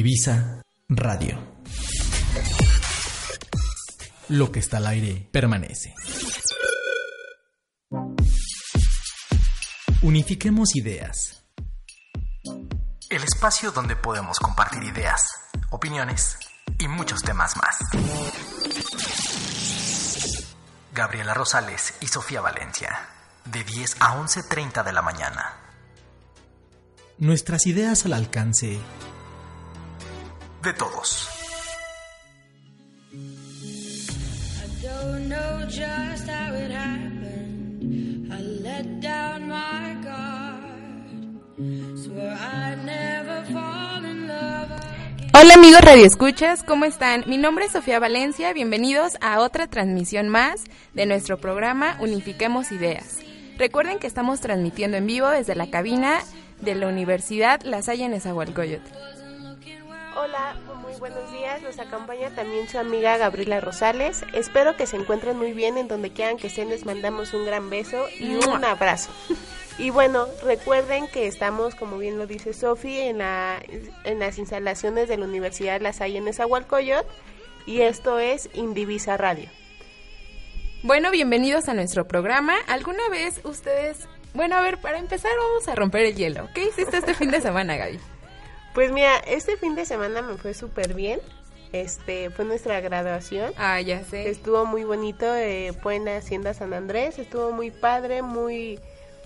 my Indivisa Radio. Lo que está al aire permanece. Unifiquemos ideas. El espacio donde podemos compartir ideas, opiniones y muchos temas más. Gabriela Rosales y Sofía Valencia, de 10 a 11.30 de la mañana. Nuestras ideas al alcance de todos. I don't know just how it happened. I let down my guard. Swore I'd never fall in love again. Hola amigos Radio Escuchas, ¿cómo están? Mi nombre es Sofía Valencia, bienvenidos a otra transmisión más de nuestro programa Unifiquemos Ideas. Recuerden que estamos transmitiendo en vivo desde la cabina de la Universidad La Salle en Esahualcoyotl. Hola, muy buenos días. Nos acompaña también su amiga Gabriela Rosales. Espero que se encuentren muy bien en donde quieran que estén. Les mandamos un gran beso y un abrazo. Y bueno, recuerden que estamos, como bien lo dice Sofi, en, la, en las instalaciones de la Universidad La Salle en Nezahualcóyotl y esto es Indivisa Radio. Bueno, bienvenidos a nuestro programa. ¿Alguna vez ustedes... Bueno, a ver, para empezar vamos a romper el hielo. ¿Qué hiciste este fin de semana, Gaby? Pues mira, este fin de semana me fue súper bien. Este, fue nuestra graduación. Ah, ya sé. Estuvo muy bonito, eh, fue en la Hacienda San Andrés, estuvo muy padre, muy,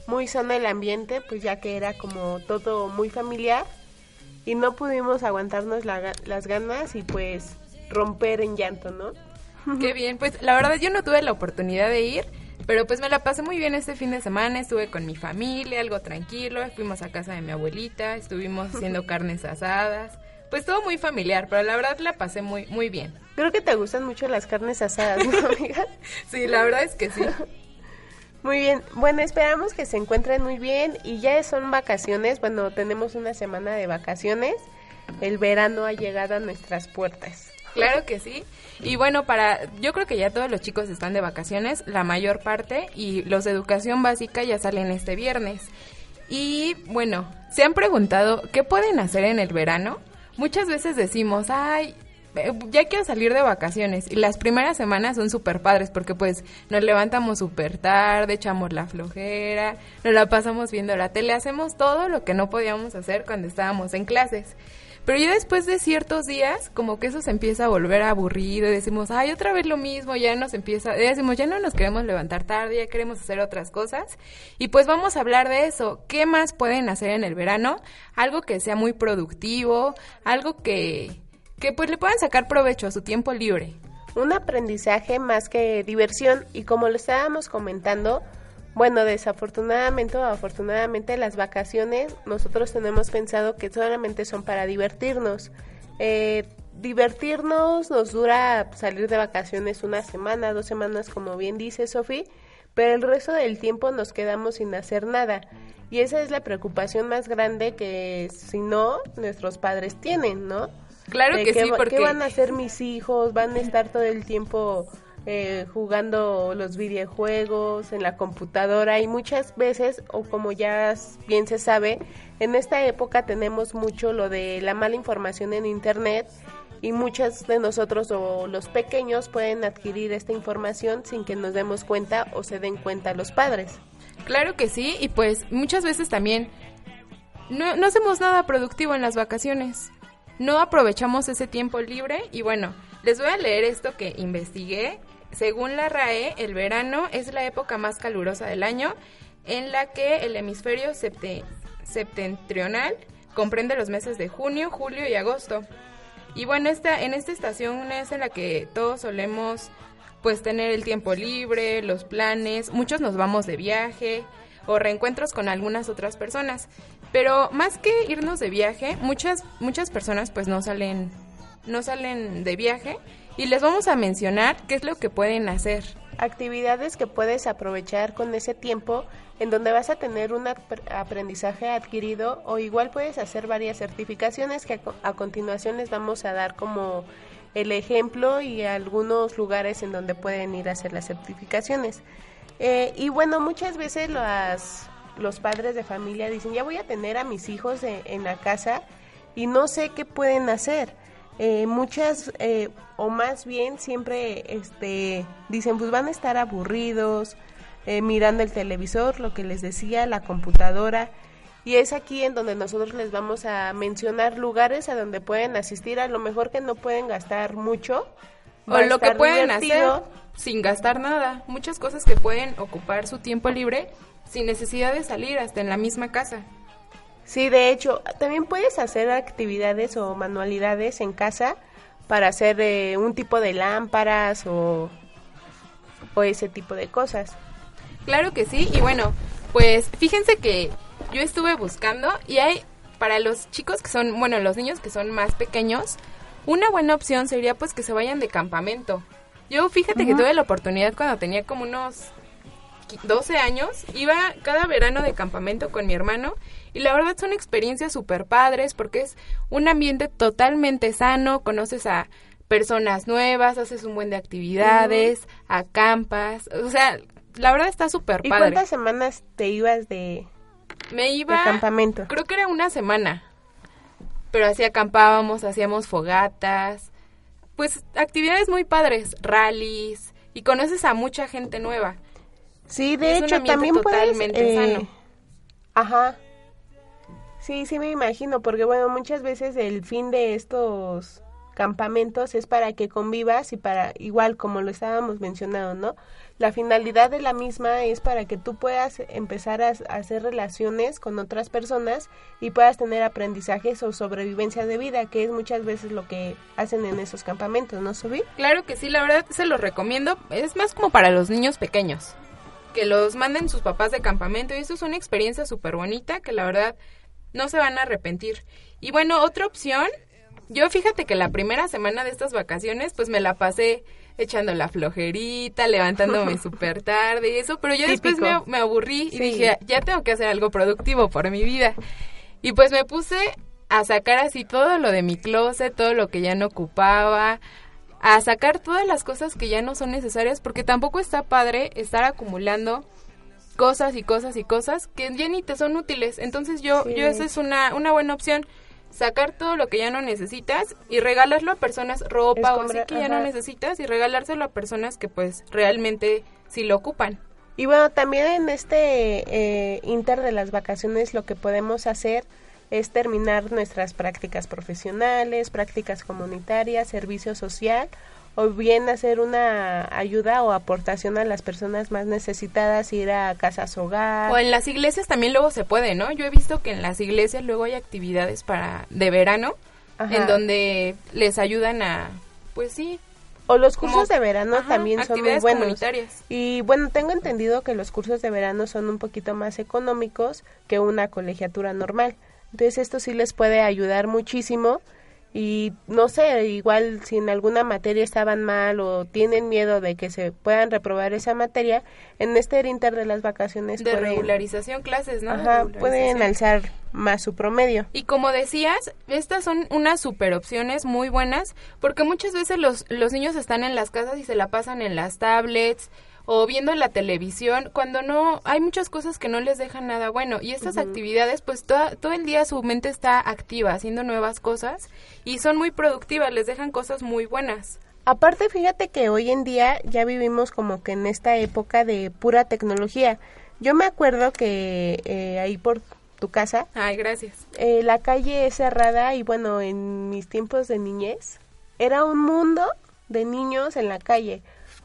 muy sano el ambiente, pues ya que era como todo muy familiar y no pudimos aguantarnos la las ganas y pues romper en llanto, ¿no? Qué bien, pues la verdad yo no tuve la oportunidad de ir, pero pues me la pasé muy bien este fin de semana, estuve con mi familia, algo tranquilo, fuimos a casa de mi abuelita, estuvimos haciendo carnes asadas, pues todo muy familiar, pero la verdad la pasé muy muy bien. Creo que te gustan mucho las carnes asadas, ¿no, amiga? Sí, la verdad es que sí. Muy bien, bueno, esperamos que se encuentren muy bien y ya son vacaciones, bueno, tenemos una semana de vacaciones, el verano ha llegado a nuestras puertas. Claro que sí. Y bueno, para yo creo que ya todos los chicos están de vacaciones, la mayor parte, y los de educación básica ya salen este viernes. Y bueno, ¿se han preguntado qué pueden hacer en el verano? Muchas veces decimos, ay, eh, ya quiero salir de vacaciones. Y las primeras semanas son súper padres porque pues nos levantamos súper tarde, echamos la flojera, nos la pasamos viendo la tele, hacemos todo lo que no podíamos hacer cuando estábamos en clases. Pero ya después de ciertos días, como que eso se empieza a volver aburrido y decimos, ay, otra vez lo mismo, ya nos empieza, ya decimos, ya no nos queremos levantar tarde, ya queremos hacer otras cosas. Y pues vamos a hablar de eso. ¿Qué más pueden hacer en el verano? Algo que sea muy productivo, algo que, que pues le puedan sacar provecho a su tiempo libre. un aprendizaje más que diversión y como lo estábamos comentando, bueno, desafortunadamente o afortunadamente las vacaciones nosotros tenemos pensado que solamente son para divertirnos. Eh, divertirnos nos dura salir de vacaciones una semana, dos semanas como bien dice Sofi, pero el resto del tiempo nos quedamos sin hacer nada. Y esa es la preocupación más grande que si no nuestros padres tienen, ¿no? Claro de que qué, sí, porque... qué van a hacer mis hijos, van a estar todo el tiempo eh, jugando los videojuegos en la computadora y muchas veces, o como ya bien se sabe, en esta época tenemos mucho lo de la mala información en Internet y muchos de nosotros o los pequeños pueden adquirir esta información sin que nos demos cuenta o se den cuenta los padres. Claro que sí, y pues muchas veces también no, no hacemos nada productivo en las vacaciones. No aprovechamos ese tiempo libre y bueno, les voy a leer esto que investigué. Según la RAE, el verano es la época más calurosa del año en la que el hemisferio septe- septentrional comprende los meses de junio, julio y agosto. Y bueno, esta, en esta estación es en la que todos solemos pues tener el tiempo libre, los planes, muchos nos vamos de viaje o reencuentros con algunas otras personas. Pero más que irnos de viaje, muchas muchas personas pues no salen no salen de viaje y les vamos a mencionar qué es lo que pueden hacer. Actividades que puedes aprovechar con ese tiempo en donde vas a tener un aprendizaje adquirido o igual puedes hacer varias certificaciones que a, continuación les vamos a dar como el ejemplo y algunos lugares en donde pueden ir a hacer las certificaciones. Eh, y bueno, muchas veces las, los padres de familia dicen, ya voy a tener a mis hijos en la casa y no sé qué pueden hacer. Eh, muchas eh, o más bien siempre este dicen pues van a estar aburridos eh, mirando el televisor lo que les decía la computadora y es aquí en donde nosotros les vamos a mencionar lugares a donde pueden asistir. A lo mejor que no pueden gastar mucho o lo que pueden hacer sin gastar nada. Muchas cosas que pueden ocupar su tiempo libre sin necesidad de salir hasta en la misma casa Sí, de hecho, también puedes hacer actividades o manualidades en casa para hacer eh, un tipo de lámparas o, o ese tipo de cosas. Claro que sí, y bueno, pues fíjense que yo estuve buscando y hay para los chicos que son, bueno, los niños que son más pequeños, una buena opción sería pues que se vayan de campamento. Yo fíjate que tuve la oportunidad cuando tenía como unos 12 años, iba cada verano de campamento con mi hermano y la verdad son experiencias súper padres porque es un ambiente totalmente sano, conoces a personas nuevas, haces un buen de actividades, acampas, o sea, la verdad está súper padre. ¿Y cuántas semanas te ibas de, Me iba, campamento? Creo que era una semana, pero así acampábamos, hacíamos fogatas, pues actividades muy padres, rallies, y conoces a mucha gente nueva. Sí, de hecho, también totalmente puedes... Eh, ajá. Sí, sí me imagino, porque bueno, muchas veces el fin de estos campamentos es para que convivas y para, igual como lo estábamos mencionando, ¿no? La finalidad de la misma es para que tú puedas empezar a, hacer relaciones con otras personas y puedas tener aprendizajes o sobrevivencia de vida, que es muchas veces lo que hacen en esos campamentos, ¿no, Subi? Claro que sí, la verdad se los recomiendo. Es más como para los niños pequeños, que los manden sus papás de campamento y eso es una experiencia súper bonita que la verdad no se van a arrepentir. Y bueno, otra opción, yo fíjate que la primera semana de estas vacaciones, pues me la pasé echando la flojerita, levantándome súper tarde y eso, pero yo después me, aburrí y dije, ya tengo que hacer algo productivo por mi vida. Y pues me puse a sacar así todo lo de mi closet, todo lo que ya no ocupaba, a sacar todas las cosas que ya no son necesarias, porque tampoco está padre estar acumulando cosas y cosas y cosas que ya ni te son útiles. Entonces yo, yo esa es una, una buena opción. Sacar todo lo que ya no necesitas y regalarlo a personas, ropa o así que ya no necesitas y regalárselo a personas que pues realmente sí lo ocupan. Y bueno, también en este eh, inter de las vacaciones lo que podemos hacer es terminar nuestras prácticas profesionales, prácticas comunitarias, servicio social o bien hacer una ayuda o aportación a las personas más necesitadas, ir a casas hogar. O en las iglesias también luego se puede, ¿no? Yo he visto que en las iglesias luego hay actividades para de verano en donde les ayudan a, pues sí. O los cursos de verano también son muy buenos. Y bueno, tengo entendido que los cursos de verano son un poquito más económicos que una colegiatura normal. Entonces esto sí les puede ayudar muchísimo y no sé, igual si en alguna materia estaban mal o tienen miedo de que se puedan reprobar esa materia, en este inter de las vacaciones de regularización clases, ¿no? Ajá, pueden alzar más su promedio. Y como decías, estas son unas super opciones muy buenas porque muchas veces los, los niños están en las casas y se la pasan en las tablets o viendo la televisión, cuando no hay muchas cosas que no les dejan nada bueno. Y estas actividades, pues todo el día su mente está activa, haciendo nuevas cosas y son muy productivas, les dejan cosas muy buenas. Aparte, fíjate que hoy en día ya vivimos como que en esta época de pura tecnología. Yo me acuerdo que eh, ahí por tu casa. Ay, gracias. Eh, la calle es cerrada y bueno, en mis tiempos de niñez era un mundo de niños en la calle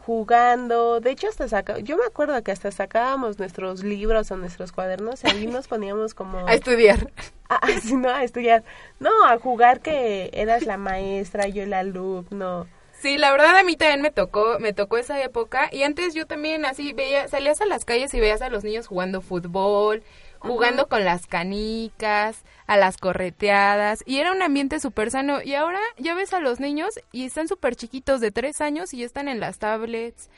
jugando. De hecho, hasta saca, yo me acuerdo que hasta sacábamos nuestros libros o nuestros cuadernos y ahí nos poníamos como... A estudiar. A, no, a estudiar. No, a jugar que eras la maestra, yo el alumno. Sí, la verdad a mí también me tocó, me tocó esa época y antes yo también así veía, salías a las calles y veías a los niños jugando fútbol, jugando con las canicas, a las correteadas y era un ambiente súper sano y ahora ya ves a los niños y están súper chiquitos de tres años y ya están en las tablets.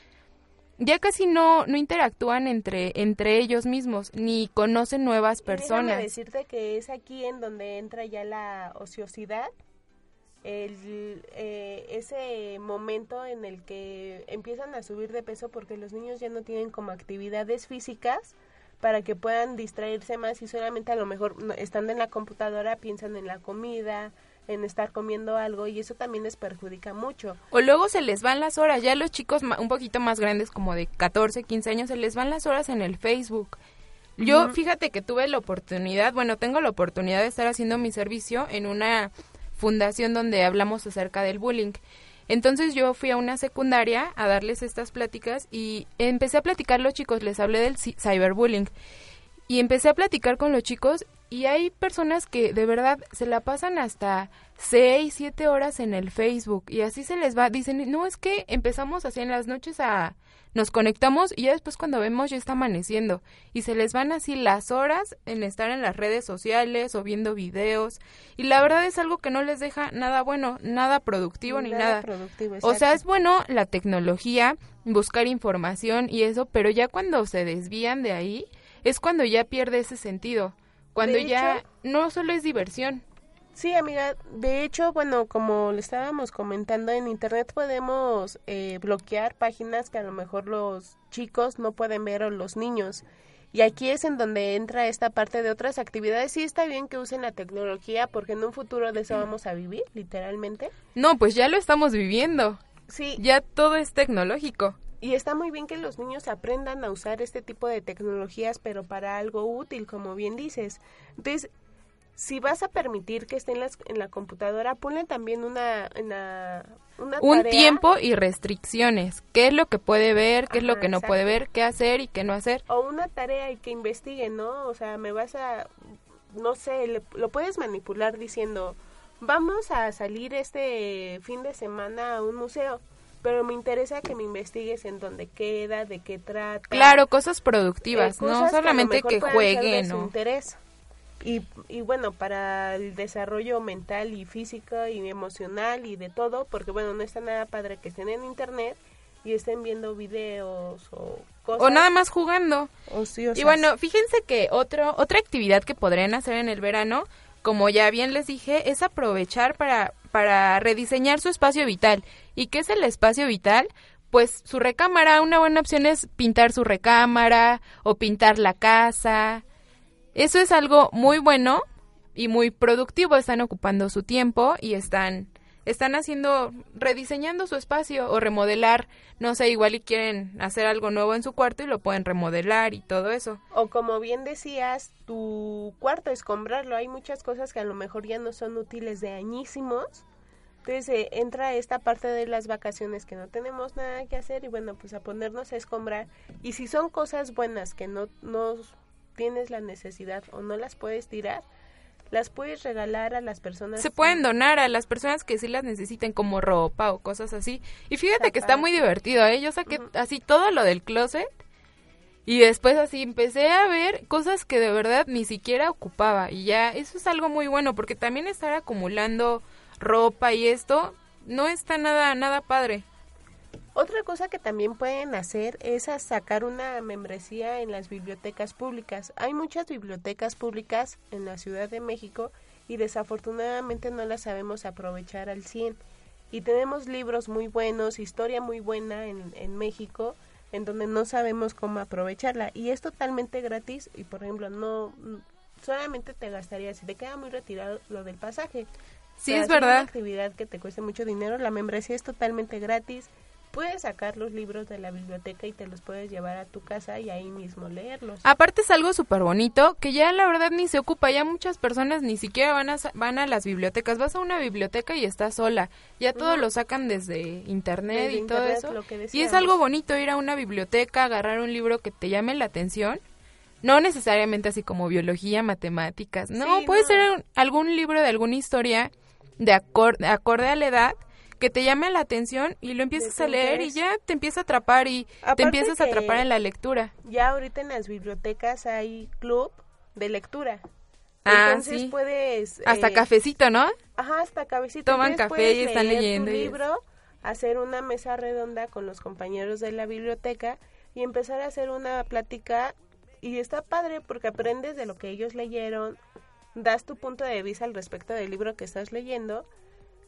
Ya casi no, no interactúan entre, entre ellos mismos, ni conocen nuevas Y déjame personas. decirte que es aquí en donde entra ya la ociosidad, el, eh, ese momento en el que empiezan a subir de peso porque los niños ya no tienen como actividades físicas para que puedan distraerse más y solamente a lo mejor estando en la computadora piensan en la comida, en estar comiendo algo y eso también les perjudica mucho. O luego se les van las horas, ya los chicos un poquito más grandes, como de 14, 15 años, se les van las horas en el Facebook. Yo, fíjate que tuve la oportunidad, bueno, tengo la oportunidad de estar haciendo mi servicio en una fundación donde hablamos acerca del bullying. Entonces yo fui a una secundaria a darles estas pláticas y empecé a platicar los chicos, les hablé del cyberbullying y empecé a platicar con los chicos y hay personas que de verdad se la pasan hasta 6, 7 horas en el Facebook y así se les va. Dicen, no, es que empezamos así en las noches a... Nos conectamos y ya después cuando vemos ya está amaneciendo y se les van así las horas en estar en las redes sociales o viendo videos y la verdad es algo que no les deja nada bueno, nada productivo ni nada. productivo. O sea, es bueno la tecnología, buscar información y eso, pero ya cuando se desvían de ahí, es cuando ya pierde ese sentido. Cuando De ya hecho- no solo es diversión. Sí, amiga. De hecho, bueno, como le estábamos comentando, en Internet podemos eh, bloquear páginas que a lo mejor los chicos no pueden ver o los niños. Y aquí es en donde entra esta parte de otras actividades. Sí está bien que usen la tecnología porque en un futuro de eso vamos a vivir, literalmente. No, pues ya lo estamos viviendo. Sí, Ya todo es tecnológico. y está muy bien que los niños aprendan a usar este tipo de tecnologías, pero para algo útil, como bien dices. Entonces, si vas a permitir que esté en, las, en la computadora, ponle también una, una, una Un tarea. tiempo y restricciones. ¿Qué es lo que puede ver? ¿Qué es lo que no puede ver? ¿Qué hacer y qué no hacer? O una tarea y que investigue, ¿no? O sea, me vas a, no sé, le- lo puedes manipular diciendo, vamos a salir este fin de semana a un museo, pero me interesa que me investigues en dónde queda, de qué trata. Claro, cosas eh, productivas, no cosas a lo solamente que de jueguen, su ¿no? interés. Y, y bueno, para el desarrollo mental y físico y emocional y de todo, porque bueno, no está nada padre que estén en internet y estén viendo videos o cosas O nada más jugando. ociosas. Y bueno, fíjense que otro, otra actividad que podrían hacer en el verano, como ya bien les dije, es aprovechar para, para rediseñar su espacio vital. ¿Y qué es el espacio vital? Pues su recámara, una buena opción es pintar su recámara o pintar la casa. Eso es algo muy bueno y muy productivo. Están ocupando su tiempo y están, están haciendo, rediseñando su espacio o remodelar. No sé, igual y quieren hacer algo nuevo en su cuarto y lo pueden remodelar y todo eso. O como bien decías, tu cuarto, escombrarlo. Hay muchas cosas que a lo mejor ya no son útiles de añísimos. Entonces eh, entra esta parte de las vacaciones que no tenemos nada que hacer y bueno, pues a ponernos a escombrar. Y si son cosas buenas que no, no tienes la necesidad o no las puedes tirar, las puedes regalar a las personas. Se pueden donar a las personas que sí las necesiten como ropa o cosas así. Y fíjate que está muy divertido, ¿eh? Yo saqué así todo lo del closet y después así empecé a ver cosas que de verdad ni siquiera ocupaba y ya eso es algo muy bueno porque también estar acumulando ropa y esto no está nada nada padre. Otra cosa que también pueden hacer es sacar una membresía en las bibliotecas públicas. Hay muchas bibliotecas públicas en la Ciudad de México y desafortunadamente no las sabemos aprovechar al 100. Y tenemos libros muy buenos, historia muy buena en, en México, en donde no sabemos cómo aprovecharla. Y es totalmente gratis y, por ejemplo, no solamente te gastaría, si te queda muy retirado lo del pasaje. Sí, es hacer Una verdad. actividad que te cueste mucho dinero, la membresía es totalmente gratis. Puedes sacar los libros de la biblioteca y te los puedes llevar a tu casa y ahí mismo leerlos. Aparte es algo súper bonito que ya la verdad ni se ocupa, ya muchas personas ni siquiera van a, van a las bibliotecas, vas a una biblioteca y estás sola, ya todo lo sacan desde internet Desde y todo eso. Y es algo bonito ir a una biblioteca, agarrar un libro que te llame la atención, no necesariamente así como biología, matemáticas, no, Sí, puede no. ser algún libro de alguna historia de acor- acorde a la edad que te llame la atención y lo empiezas a leer y ya te empieza a atrapar y te empiezas a atrapar en la lectura. Ya ahorita en las bibliotecas hay club de lectura. Ah, Entonces sí. puedes... Hasta eh, cafecito, ¿no? Ajá, hasta cabecito. Toman Entonces café y están leyendo Tu y- libro, hacer una mesa redonda con los compañeros de la biblioteca y empezar a hacer una plática. Y está padre porque aprendes de lo que ellos leyeron, das tu punto de vista al respecto del libro que estás leyendo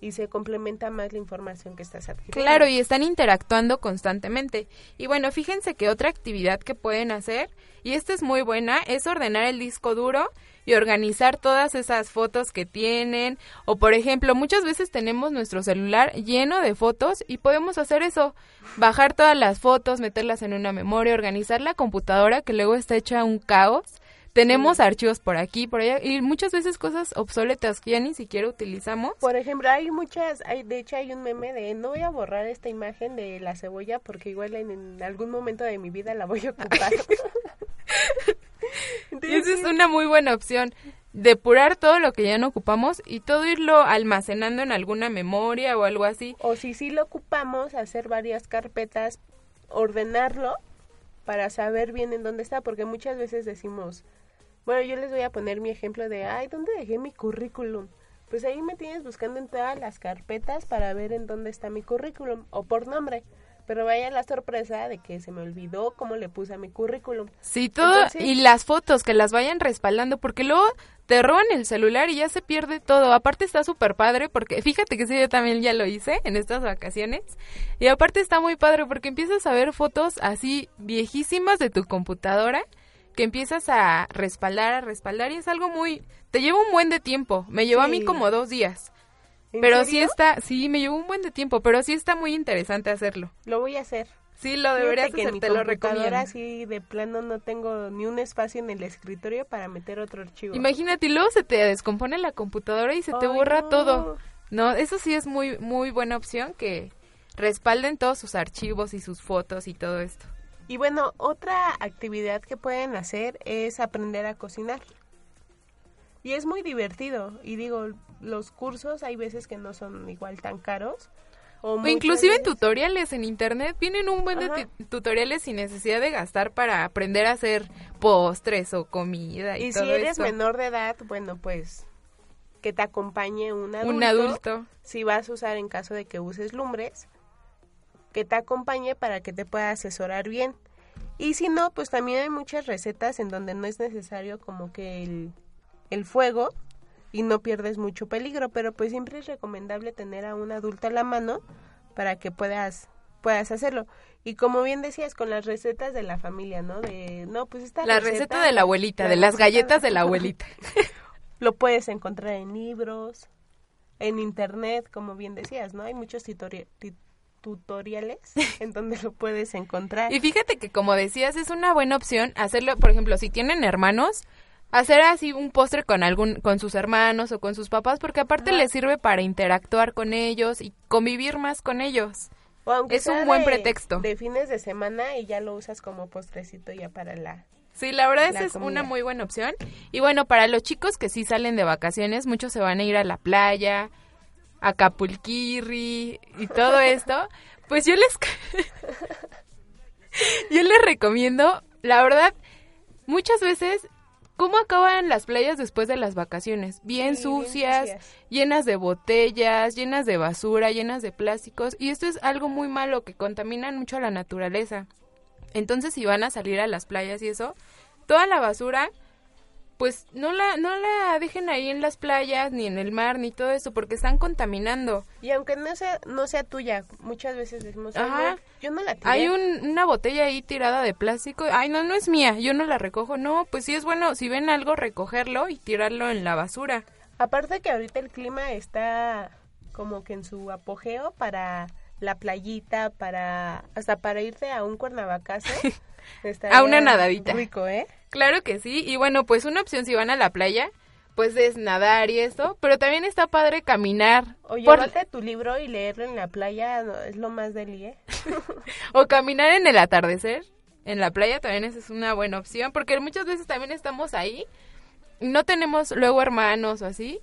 y se complementa más la información que estás adquiriendo. Claro, y están interactuando constantemente. Y bueno, fíjense que otra actividad que pueden hacer, y esta es muy buena, es ordenar el disco duro y organizar todas esas fotos que tienen. O por ejemplo, muchas veces tenemos nuestro celular lleno de fotos y podemos hacer eso, bajar todas las fotos, meterlas en una memoria, organizar la computadora que luego está hecha un caos. Tenemos archivos por aquí, por allá, y muchas veces cosas obsoletas que ya ni siquiera utilizamos. Por ejemplo, hay muchas, hay, de hecho hay un meme de no voy a borrar esta imagen de la cebolla porque igual en, en algún momento de mi vida la voy a ocupar. Entonces, esa es una muy buena opción. Depurar todo lo que ya no ocupamos y todo irlo almacenando en alguna memoria o algo así. O si sí lo ocupamos, hacer varias carpetas, ordenarlo para saber bien en dónde está, porque muchas veces decimos, bueno, yo les voy a poner mi ejemplo de, ay, ¿dónde dejé mi currículum? Pues ahí me tienes buscando en todas las carpetas para ver en dónde está mi currículum, o por nombre. Pero vaya la sorpresa de que se me olvidó cómo le puse a mi currículum. Sí, todo. Entonces- y las fotos que las vayan respaldando, porque luego te roban el celular y ya se pierde todo. Aparte está súper padre, porque fíjate que sí, yo también ya lo hice en estas vacaciones. Y aparte está muy padre, porque empiezas a ver fotos así viejísimas de tu computadora, que empiezas a respaldar, a respaldar, y es algo muy... Te lleva un buen de tiempo. Me llevó a mí como dos días. ¿En Pero sí está, sí, me llevó un buen de tiempo, pero sí está muy interesante hacerlo. Lo voy a hacer. Sí, lo deberías Fíjate que en hacer, mi te lo recomiendo. así de plano no tengo ni un espacio en el escritorio para meter otro archivo. Imagínate, y luego se te descompone la computadora y se te borra no. todo. No, eso sí es muy, muy buena opción que respalden todos sus archivos y sus fotos y todo esto. Y bueno, otra actividad que pueden hacer es aprender a cocinar. Y es muy divertido. Y digo, los cursos hay veces que no son igual tan caros. O, inclusive en tutoriales en internet vienen un buen de Ajá. tutoriales sin necesidad de gastar para aprender a hacer postres o comida y, Y si eres eso. menor de edad, bueno, pues que te acompañe un adulto. Un adulto. Si vas a usar en caso de que uses lumbres, que te acompañe para que te pueda asesorar bien. Y si no, pues también hay muchas recetas en donde no es necesario como que el, el fuego y no pierdes mucho peligro, pero pues siempre es recomendable tener a un adulto a la mano para que puedas puedas hacerlo. Y como bien decías, con las recetas de la familia, ¿no? De, no, pues esta La receta de la abuelita, de las galletas de la abuelita. Lo puedes encontrar en libros, en internet, como bien decías, ¿no? Hay muchos tutori- tutoriales en donde lo puedes encontrar. Y fíjate que como decías, es una buena opción hacerlo, por ejemplo, si tienen hermanos, hacer así un postre con algún con sus hermanos o con sus papás porque aparte les sirve para interactuar con ellos y convivir más con ellos. Es un buen de- pretexto. De fines de semana y ya lo usas como postrecito ya para la... Sí, la verdad La es comida. una muy buena opción. Y bueno, para los chicos que sí salen de vacaciones, muchos se van a ir a la playa, Acapulquirri y todo esto, pues yo les yo les recomiendo, la verdad, muchas veces ¿Cómo acaban las playas después de las vacaciones? Bien Sí, bien sucias, sucias. llenas de botellas, llenas de basura, llenas de plásticos. Y esto es algo muy malo que contaminan mucho a la naturaleza. Entonces, si van a salir a las playas y eso, toda la basura, pues no la, no la dejen ahí en las playas, ni en el mar, ni todo eso, porque están contaminando. Y aunque no sea, no sea tuya, muchas veces decimos, "Ay, Ajá. yo no la tiré. Hay un- una botella ahí tirada de plástico. Ay, no, no es mía, yo no la recojo. No, pues sí es bueno, si ven algo, recogerlo y tirarlo en la basura. Aparte que ahorita el clima está como que en su apogeo para la playita, para hasta para irte a un cuernavacazo. A una nadadita. Rico, ¿eh? Claro que sí. Y bueno, pues una opción si van a la playa, pues es nadar y esto. Pero también está padre caminar. O por- llevarte tu libro y leerlo en la playa no, es lo más deli, ¿eh? o caminar en el atardecer. En la playa también esa es una buena opción. Porque muchas veces también estamos ahí. No tenemos luego hermanos o así.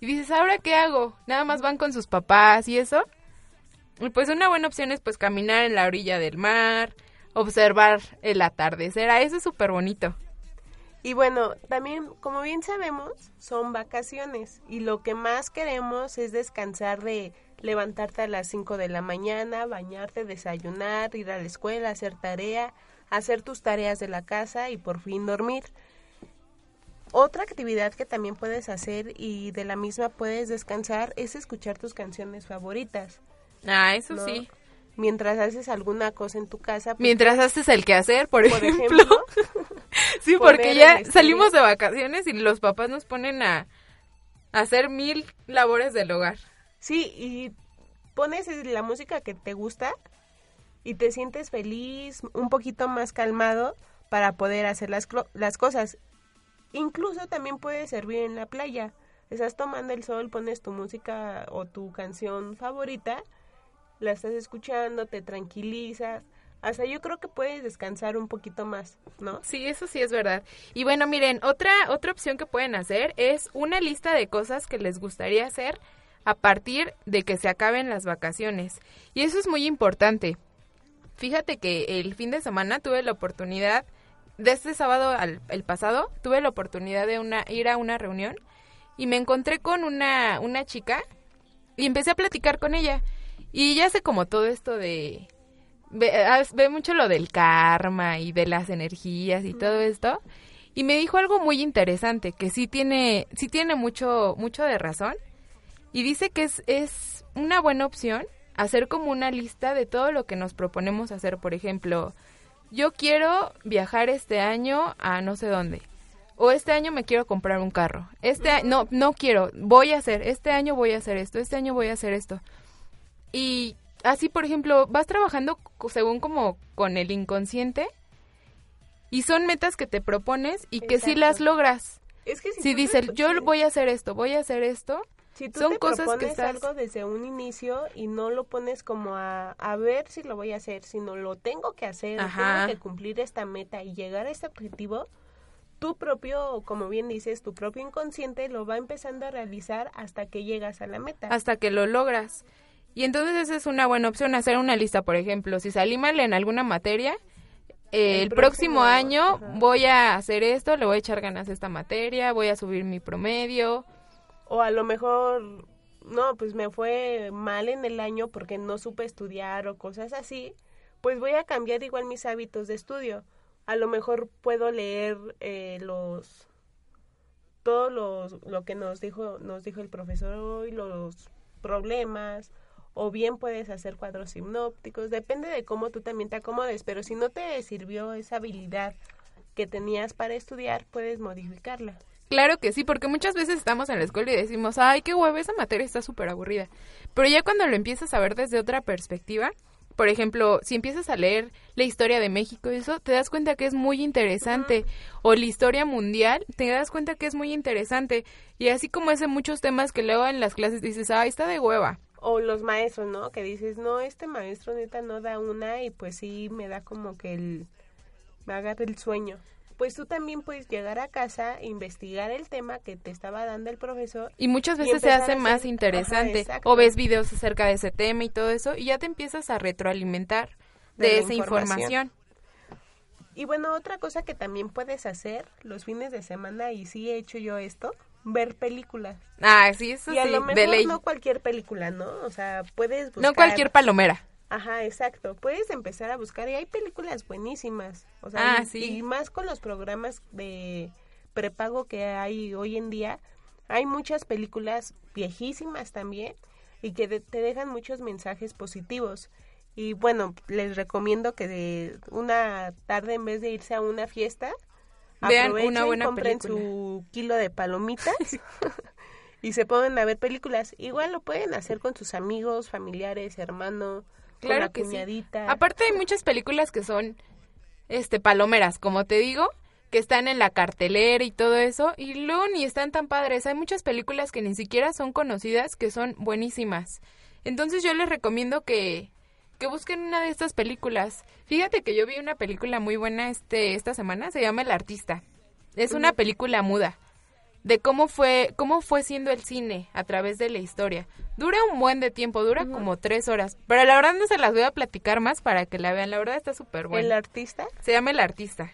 Y dices, ¿ahora qué hago? Nada más van con sus papás y eso. Y pues una buena opción es pues caminar en la orilla del mar, observar el atardecer, ah, eso es súper bonito. Y bueno, también, como bien sabemos, son vacaciones y lo que más queremos es descansar de levantarte a las 5 de la mañana, bañarte, desayunar, ir a la escuela, hacer tarea, hacer tus tareas de la casa y por fin dormir. Otra actividad que también puedes hacer y de la misma puedes descansar es escuchar tus canciones favoritas. Ah, eso ¿no? sí. Mientras haces alguna cosa en tu casa. pues, Mientras haces el quehacer, por, por ejemplo. ejemplo, sí, porque ya salimos de vacaciones y los papás nos ponen a, a hacer mil labores del hogar. Sí, y pones la música que te gusta y te sientes feliz, un poquito más calmado para poder hacer las, las cosas. Incluso también puede servir en la playa. Estás tomando el sol, pones tu música o tu canción favorita, la estás escuchando, te tranquilizas. Hasta yo creo que puedes descansar un poquito más, ¿no? Sí, eso sí es verdad. Y bueno, miren, otra otra opción que pueden hacer es una lista de cosas que les gustaría hacer a partir de que se acaben las vacaciones. Y eso es muy importante. Fíjate que el fin de semana tuve la oportunidad, de este sábado al el pasado, tuve la oportunidad de una, ir a una reunión y me encontré con una, una chica y empecé a platicar con ella. Y ya sé como todo esto de... Ve, ve mucho lo del karma y de las energías y todo esto. Y me dijo algo muy interesante, que sí tiene, sí tiene mucho, mucho de razón. Y dice que es, es una buena opción hacer como una lista de todo lo que nos proponemos hacer. Por ejemplo, yo quiero viajar este año a no sé dónde. O este año me quiero comprar un carro. Este no, no quiero, voy a hacer, este año voy a hacer esto, este año voy a hacer esto. Y así, por ejemplo, vas trabajando según como con el inconsciente y son metas que te propones y que sí las logras. Es que si, Si tú te- dices, yo voy a hacer esto, voy a hacer esto, Si tú Son te cosas que estás- algo desde un inicio y no lo pones como a, a ver si lo voy a hacer, sino lo tengo que hacer, Ajá. tengo que cumplir esta meta y llegar a este objetivo, tu propio, como bien dices, tu propio inconsciente lo va empezando a realizar hasta que llegas a la meta. hasta que lo logras. Y entonces esa es una buena opción, hacer una lista, por ejemplo, si salí mal en alguna materia, eh, El el, próximo, próximo, año ajá. voy a hacer esto, le voy a echar ganas a esta materia, voy a subir mi promedio. O a lo mejor, no, pues me fue mal en el año porque no supe estudiar o cosas así, pues voy a cambiar igual mis hábitos de estudio. A lo mejor puedo leer eh, los todo los, lo que nos dijo nos dijo el profesor hoy, los problemas, o bien puedes hacer cuadros sinópticos, depende de cómo tú también te acomodes, pero si no te sirvió esa habilidad que tenías para estudiar, puedes modificarla. Claro que sí, porque muchas veces estamos en la escuela y decimos, ay, qué huevo, esa materia está súper aburrida. Pero ya cuando lo empiezas a ver desde otra perspectiva, por ejemplo, si empiezas a leer la historia de México y eso, te das cuenta que es muy interesante. O la historia mundial, te das cuenta que es muy interesante. Y así como es en muchos temas que luego en las clases dices, ay, está de hueva. O los maestros, ¿no? Que dices, no, este maestro neta no da una y pues sí me da como que el... me agarra el sueño. Pues tú también puedes llegar a casa, investigar el tema que te estaba dando el profesor. Y muchas Y veces se hace más hacer- interesante. Ajá, o ves videos acerca de ese tema y todo eso, y ya te empiezas a retroalimentar de, esa información. información. Y bueno, otra cosa que también puedes hacer los fines de semana, y sí he hecho yo esto, ver películas. Ah, sí, eso y a sí, lo de mejor ley. no cualquier película, ¿no? O sea, puedes buscar... no cualquier palomera. Ajá, exacto. Puedes empezar a buscar y hay películas buenísimas. O sea, Ah, y- sí. y más con los programas de prepago que hay hoy en día, hay muchas películas viejísimas también y que de- te dejan muchos mensajes positivos. Y bueno, les recomiendo que de una tarde en vez de irse a una fiesta, Vean aprovechen, una buena compren película. su kilo de palomitas y se pongan a ver películas. Igual lo pueden hacer con sus amigos, familiares, hermanos, con Claro la que sí. cuñadita. Aparte hay muchas películas que son este palomeras, como te digo, que están en la cartelera y todo eso, y luego ni están tan padres. Hay muchas películas que ni siquiera son conocidas que son buenísimas. Entonces yo les recomiendo que que busquen una de estas películas. Fíjate que yo vi una película muy buena este esta semana, se llama El artista. Es una película muda de cómo fue, cómo fue siendo el cine a través de la historia. Dura un buen de tiempo, dura como tres horas, pero la verdad no se las voy a platicar más para que la vean, la verdad está súper buena. ¿El artista? Se llama El Artista.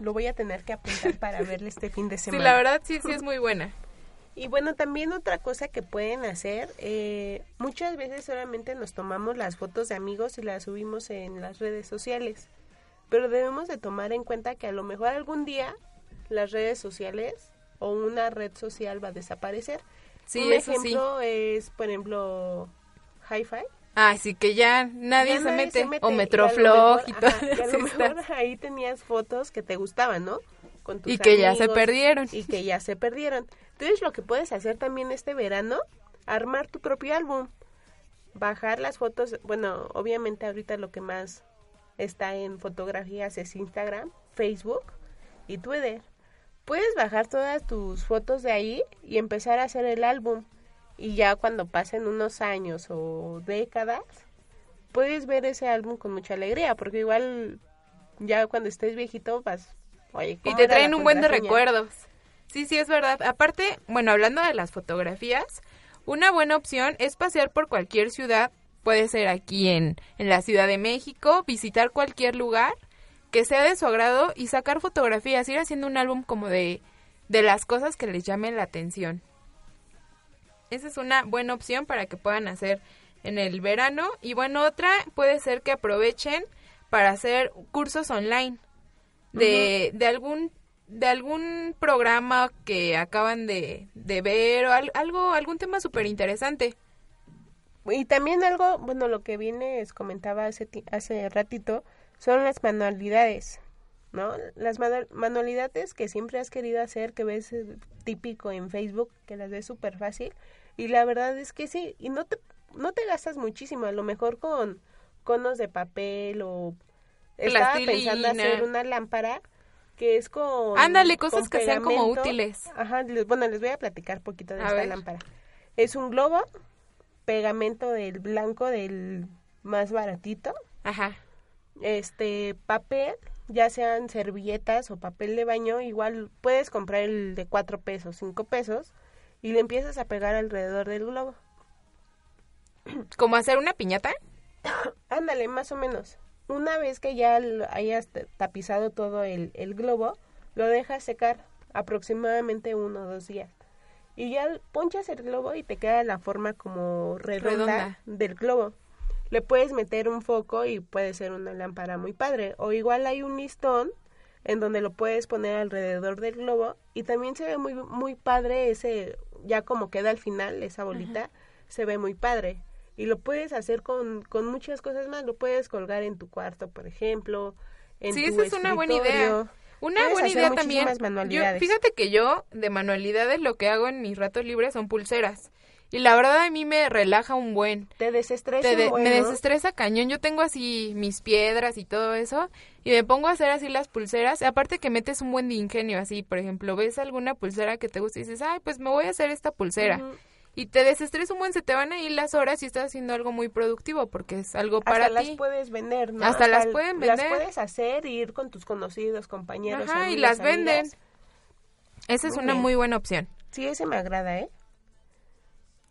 Lo voy a tener que apuntar para verle este fin de semana. Sí, la verdad sí, sí es muy buena. Y bueno, también otra cosa que pueden hacer, eh, muchas veces solamente nos tomamos las fotos de amigos y las subimos en las redes sociales, pero debemos de tomar en cuenta que a lo mejor algún día las redes sociales o una red social va a desaparecer. Sí, Un eso sí. ejemplo es, por ejemplo, Hi-Fi. Ah, sí que ya nadie, Ya se, nadie mete. se mete, O y a lo Metroflog mejor- y todo. ajá, y a lo mejor ahí tenías fotos que te gustaban, ¿no? Con tus Y que ya se perdieron. Y que ya se perdieron. Entonces lo que puedes hacer también este verano, armar tu propio álbum. Bajar las fotos, bueno, obviamente ahorita lo que más está en fotografías es Instagram, Facebook y Twitter. Puedes bajar todas tus fotos de ahí y empezar a hacer el álbum. Y ya cuando pasen unos años o décadas, puedes ver ese álbum con mucha alegría, porque igual ya cuando estés viejito vas, oye, Y ¿cómo te traen un buen de recuerdos. Sí, sí, es verdad. Aparte, bueno, hablando de las fotografías, una buena opción es pasear por cualquier ciudad. Puede ser aquí en, en la Ciudad de México, visitar cualquier lugar que sea de su agrado y sacar fotografías, ir haciendo un álbum como de, de las cosas que les llamen la atención. Esa es una buena opción para que puedan hacer en el verano. Y bueno, otra puede ser que aprovechen para hacer cursos online de, de algún de algún programa que acaban de, de ver o al- algo algún tema súper interesante. Y también algo, bueno, lo que viene es comentaba hace, hace ratito, son las manualidades, ¿no? Las manu- manualidades que siempre has querido hacer, que ves eh, típico en Facebook, que las ves súper fácil. Y la verdad es que sí, y no te, no te gastas muchísimo, a lo mejor con conos de papel o... Estaba pensando hacer una lámpara que es con... Ándale, cosas con que sean como útiles. Ajá, les- bueno, les voy a platicar poquito de A esta ver. lámpara. Es un globo, pegamento del blanco del más baratito, Ajá. este papel, ya sean servilletas o papel de baño, igual puedes comprar el de cuatro pesos, cinco pesos, y le empiezas a pegar alrededor del globo. Como hacer una piñata. Ándale, más o menos. Una vez que ya hayas tapizado todo el, el globo, lo dejas secar aproximadamente uno o dos días. Y ya ponchas el globo y te queda la forma como redonda, Redonda. del globo. Le puedes meter un foco y puede ser una lámpara muy padre. O igual hay un listón en donde lo puedes poner alrededor del globo y también se ve muy muy padre ese ya como queda al final esa bolita se ve muy padre y lo puedes hacer con, con muchas cosas más lo puedes colgar en tu cuarto por ejemplo en Sí, tu esa es una buena idea. Una Puedes buena idea también. Yo, fíjate que yo de manualidades lo que hago en mis ratos libres son pulseras. Y la verdad a mí me relaja un buen. te desestresa Te de- me desestresa cañón. Yo tengo así mis piedras y todo eso y me pongo a hacer así las pulseras. Aparte que metes un buen de ingenio así, por ejemplo, ves alguna pulsera que te gusta y dices, ay, pues me voy a hacer esta pulsera. Y te desestresa un buen, se te van a ir las horas y estás haciendo algo muy productivo porque es algo hasta para las ti. puedes vender ¿no? Hasta las pueden las vender. puedes hacer y ir con tus conocidos compañeros Ajá, y las venden. Esa es una muy buena opción. sí ese me agrada eh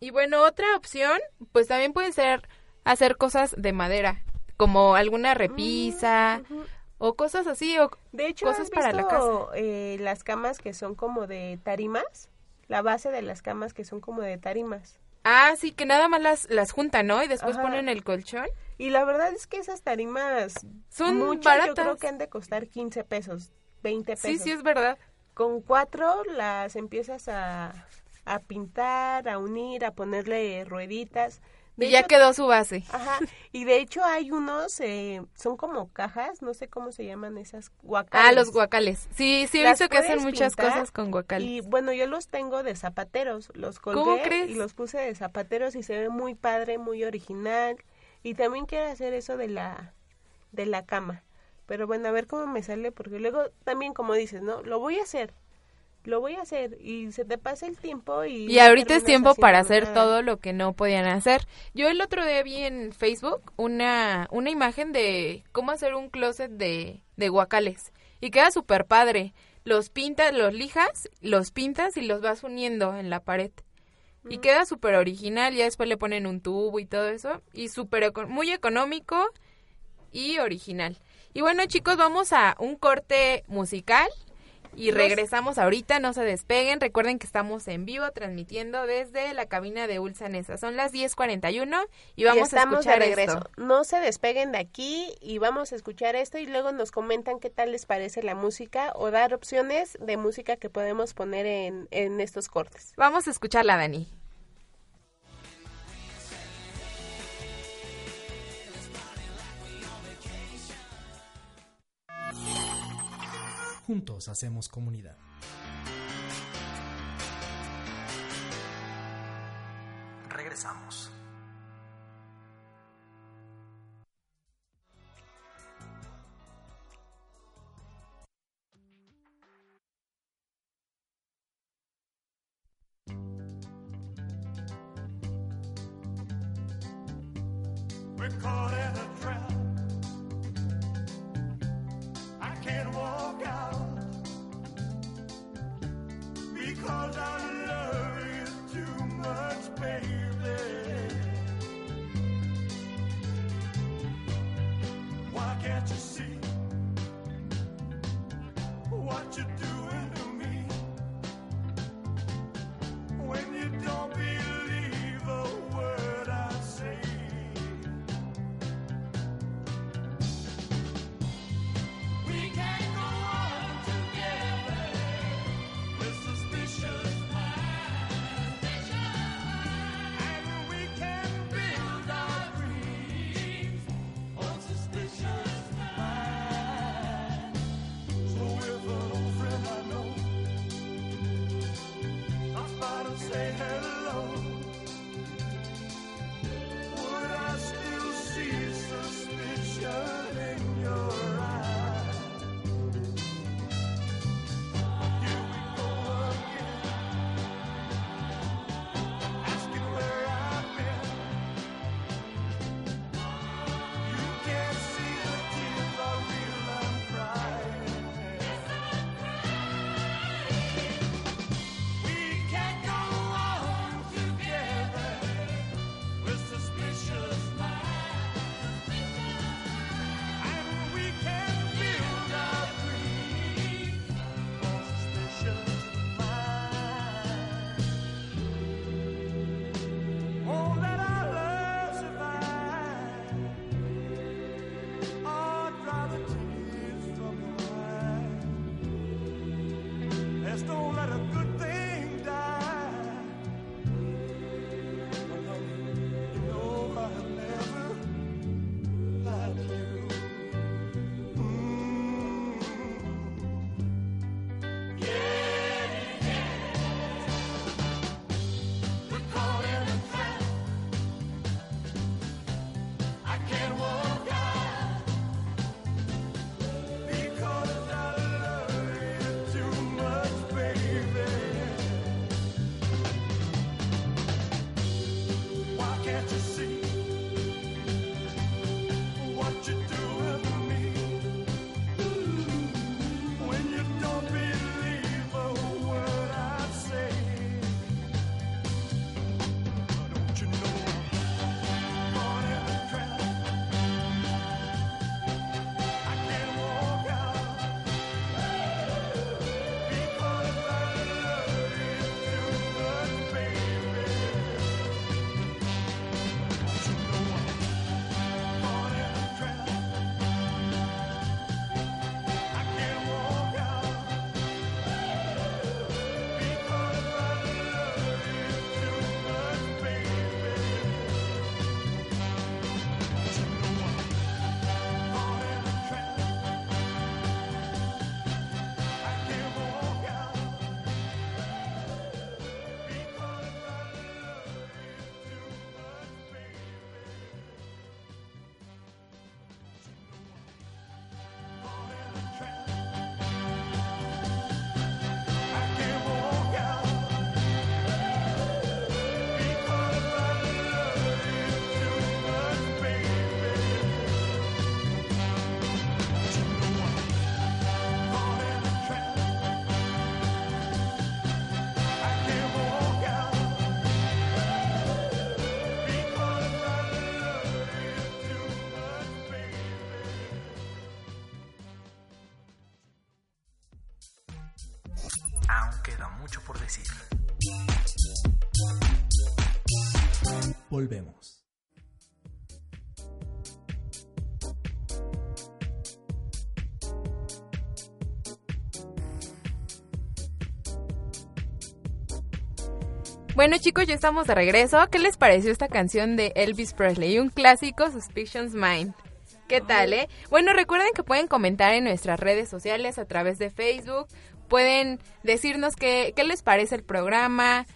Y bueno, otra opción, pues también puede ser hacer cosas de madera, como alguna repisa Mm, ujú. o cosas así, o De hecho, cosas ¿has para la visto, casa. eh, las camas que son como de tarimas? La base de las camas que son como de tarimas. Ah, sí, que nada más las, las juntan, ¿no? Y después Ajá. ponen el colchón. Y la verdad es que esas tarimas Son muchas, Yo baratas. creo que han de costar 15 pesos, 20 pesos. Sí, sí, es verdad. Con cuatro las empiezas a, a pintar, a unir, a ponerle rueditas. De y ya quedó su base. Ajá, y de hecho hay unos, eh, son como cajas, no sé cómo se llaman esas guacales. Ah, los guacales. Sí, sí, he Las visto que hacen muchas cosas con guacales. Y bueno, yo los tengo de zapateros, los ¿Cómo colgué crees? y los puse de zapateros y se ve muy padre, muy original. Y también quiero hacer eso de la de la cama. Pero bueno, a ver cómo me sale porque luego también como dices, ¿no? Lo voy a hacer. Lo voy a hacer y se te pasa el tiempo y Y ahorita es tiempo para hacer nada. todo lo que no podían hacer. Yo el otro día vi en Facebook una, una imagen de cómo hacer un closet de, de guacales. Y queda súper padre. los pintas, los lijas, los pintas y los vas uniendo en la pared. Y queda súper original, ya después le ponen un tubo y todo eso. Y súper, muy económico y original. Y bueno chicos, vamos a un corte musical y regresamos ahorita, no se despeguen. Recuerden que estamos en vivo transmitiendo desde la cabina de Ulsanesa. Son las 10:41 y vamos a escuchar de regreso. No se despeguen de aquí y vamos a escuchar esto y luego nos comentan qué tal les parece la música o dar opciones de música que podemos poner en, en estos cortes. Vamos a escucharla, Dani. Juntos hacemos comunidad. Regresamos. Bueno chicos, ya estamos de regreso. ¿Qué les pareció esta canción de Elvis Presley? Un clásico, Suspicions Mind. ¿Qué tal, eh? Bueno, recuerden que pueden comentar en nuestras redes sociales a través de Facebook. Pueden decirnos qué, qué les parece el programa,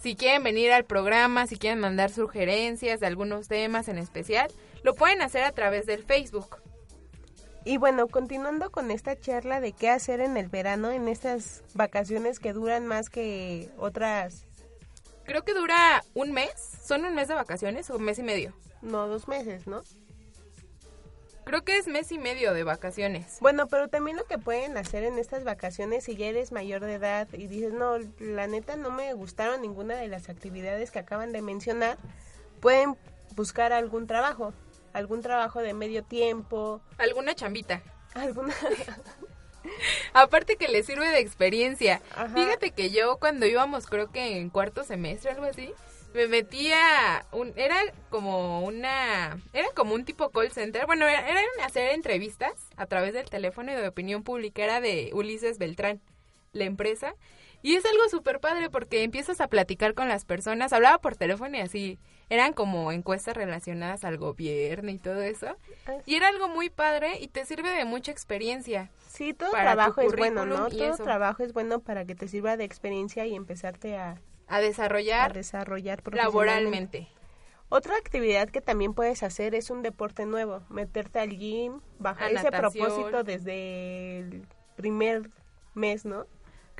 si quieren venir al programa, si quieren mandar sugerencias de algunos temas en especial. Lo pueden hacer a través del Facebook. Y bueno, continuando con esta charla de qué hacer en el verano, en estas vacaciones que duran más que otras Creo que dura un mes. ¿Son un mes de vacaciones o un mes y medio? No, dos meses, ¿no? Creo que es mes y medio de vacaciones. Bueno, pero también lo que pueden hacer en estas vacaciones, si ya eres mayor de edad y dices, no, la neta no me gustaron ninguna de las actividades que acaban de mencionar, pueden buscar algún trabajo, algún trabajo de medio tiempo. Alguna chambita. Alguna... Aparte que le sirve de experiencia. Fíjate que yo cuando íbamos, creo que en cuarto semestre, algo así, me metía un era como una era como un tipo call center. Bueno era, eran hacer entrevistas a través del teléfono y de opinión pública. Era de Ulises Beltrán la empresa. Y es algo súper padre porque empiezas a platicar con las personas. Hablaba por teléfono y así eran como encuestas relacionadas al gobierno y todo eso y era algo muy padre y te sirve de mucha experiencia sí todo trabajo es bueno no todo trabajo es bueno para que te sirva de experiencia y empezarte a a desarrollar, a desarrollar laboralmente. Otra actividad que también puedes hacer es un deporte nuevo, meterte al gym, bajar ese propósito desde el primer mes, ¿no?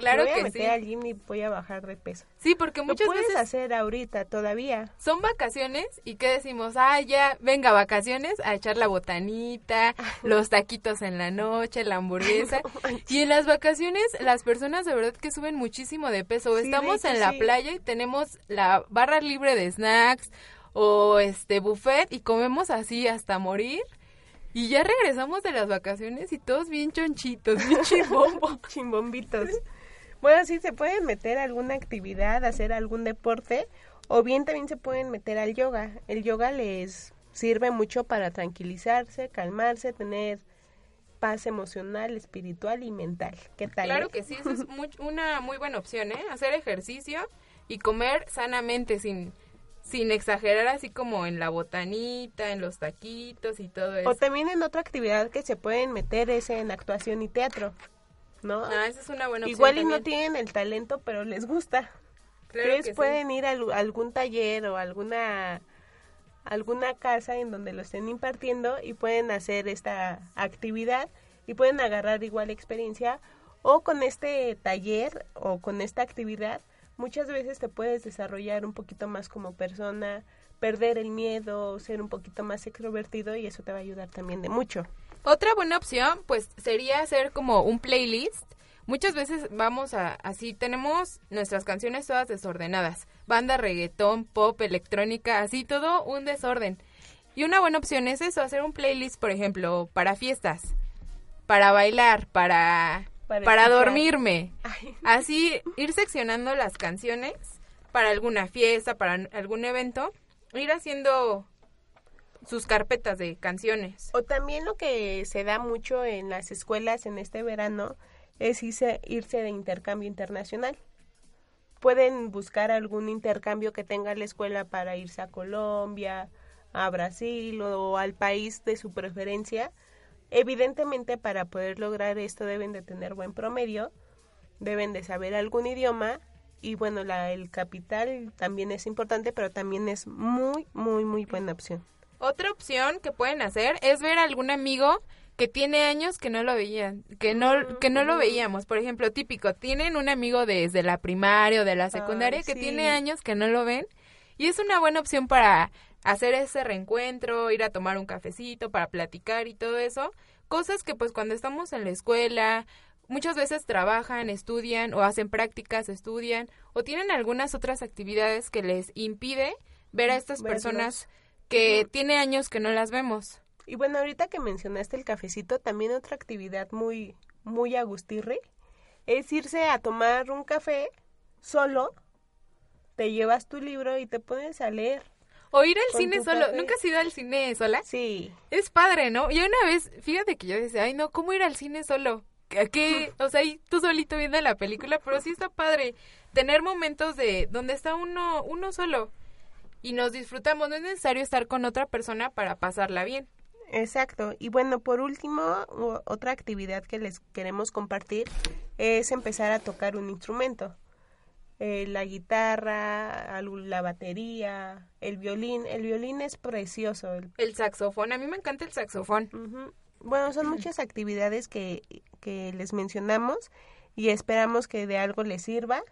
Claro voy a que meter al gym y voy a bajar de peso. Sí, porque muchas Lo puedes veces hacer ahorita todavía. Son vacaciones y qué decimos, ah, ya, venga, vacaciones, a echar la botanita, los taquitos en la noche, la hamburguesa. y en las vacaciones las personas de verdad que suben muchísimo de peso. Estamos en la playa y tenemos la barra libre de snacks o este buffet y comemos así hasta morir. Y ya regresamos de las vacaciones y todos bien chonchitos, bien chimbombo. chimbombitos. Bueno, sí, se pueden meter a alguna actividad, hacer algún deporte, o bien también se pueden meter al yoga. El yoga les sirve mucho para tranquilizarse, calmarse, tener paz emocional, espiritual y mental. ¿Qué tal? Claro eh? que sí, eso es una muy buena opción, ¿eh? Hacer ejercicio y comer sanamente sin sin exagerar así como en la botanita, en los taquitos y todo eso. O también en otra actividad que se pueden meter es en actuación y teatro. ¿No? Ah, esa es una buena opción Igual y no tienen el talento, pero les gusta. Claro pueden ir a algún taller o alguna alguna casa en donde lo estén impartiendo y pueden hacer esta actividad y pueden agarrar igual experiencia o con este taller o con esta actividad muchas veces te puedes desarrollar un poquito más como persona, perder el miedo, ser un poquito más extrovertido y eso te va a ayudar también de mucho. Otra buena opción, pues, sería hacer como un playlist. Muchas veces vamos a, así, tenemos nuestras canciones todas desordenadas. Banda, reggaetón, pop, electrónica, así todo un desorden. Y una buena opción es eso, hacer un playlist, por ejemplo, para fiestas, para bailar, para, para, dormirme. Así, ir seccionando las canciones para alguna fiesta, para algún evento, ir haciendo sus carpetas de canciones. O también lo que se da mucho en las escuelas en este verano es irse, irse de intercambio internacional. Pueden buscar algún intercambio que tenga la escuela para irse a Colombia, a Brasil o al país de su preferencia. Evidentemente para poder lograr esto deben de tener buen promedio, deben de saber algún idioma y bueno, la, el capital también es importante, pero también es muy, muy, muy buena opción. Otra opción que pueden hacer es ver a algún amigo que tiene años que no lo veían, que no que no lo veíamos, por ejemplo, típico, tienen un amigo desde la primaria o de la secundaria que tiene años que no lo ven y es una buena opción para hacer ese reencuentro, ir a tomar un cafecito, para platicar y todo eso, cosas que pues cuando estamos en la escuela muchas veces trabajan, estudian o hacen prácticas, estudian o tienen algunas otras actividades que les impide ver a estas personas que tiene años que no las vemos. Y bueno, ahorita que mencionaste el cafecito, también otra actividad muy, muy agustirre es irse a tomar un café solo, te llevas tu libro y te pones a leer. O ir al cine solo. café. ¿Nunca has ido al cine sola? Sí. Es padre, ¿no? Yo una vez, fíjate que yo decía, ay no, ¿cómo ir al cine solo? ¿A qué? O sea, ahí tú solito viendo la película, pero sí está padre tener momentos de donde está uno, uno solo y nos disfrutamos. No es necesario estar con otra persona para pasarla bien. Exacto. Y bueno, por último, otra actividad que les queremos compartir es empezar a tocar un instrumento. Eh, la guitarra, la batería, el violín. El violín es precioso. el- saxofón, a mí me encanta el saxofón. Bueno, son muchas actividades que, que les mencionamos y esperamos que de algo les sirva,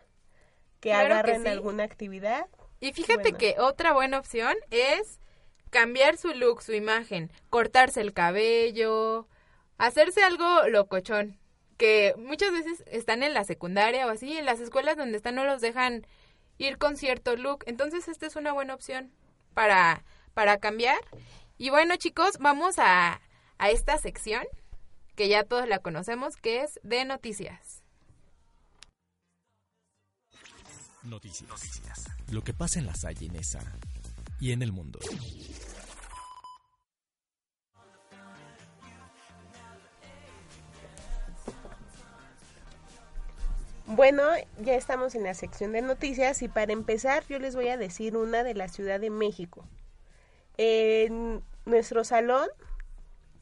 que Claro que agarren sí. alguna actividad. Y fíjate Bueno. que otra buena opción es cambiar su look, su imagen, cortarse el cabello, hacerse algo locochón, que muchas veces están en la secundaria o así, en las escuelas donde están no los dejan ir con cierto look, entonces esta es una buena opción para, para cambiar. Y bueno chicos, vamos a, a esta sección que ya todos la conocemos, que es de noticias. Noticias. Lo que pasa en la Salle en esa y en el mundo. Bueno, ya estamos en la sección de noticias y para empezar yo les voy a decir una de la Ciudad de México. En nuestro salón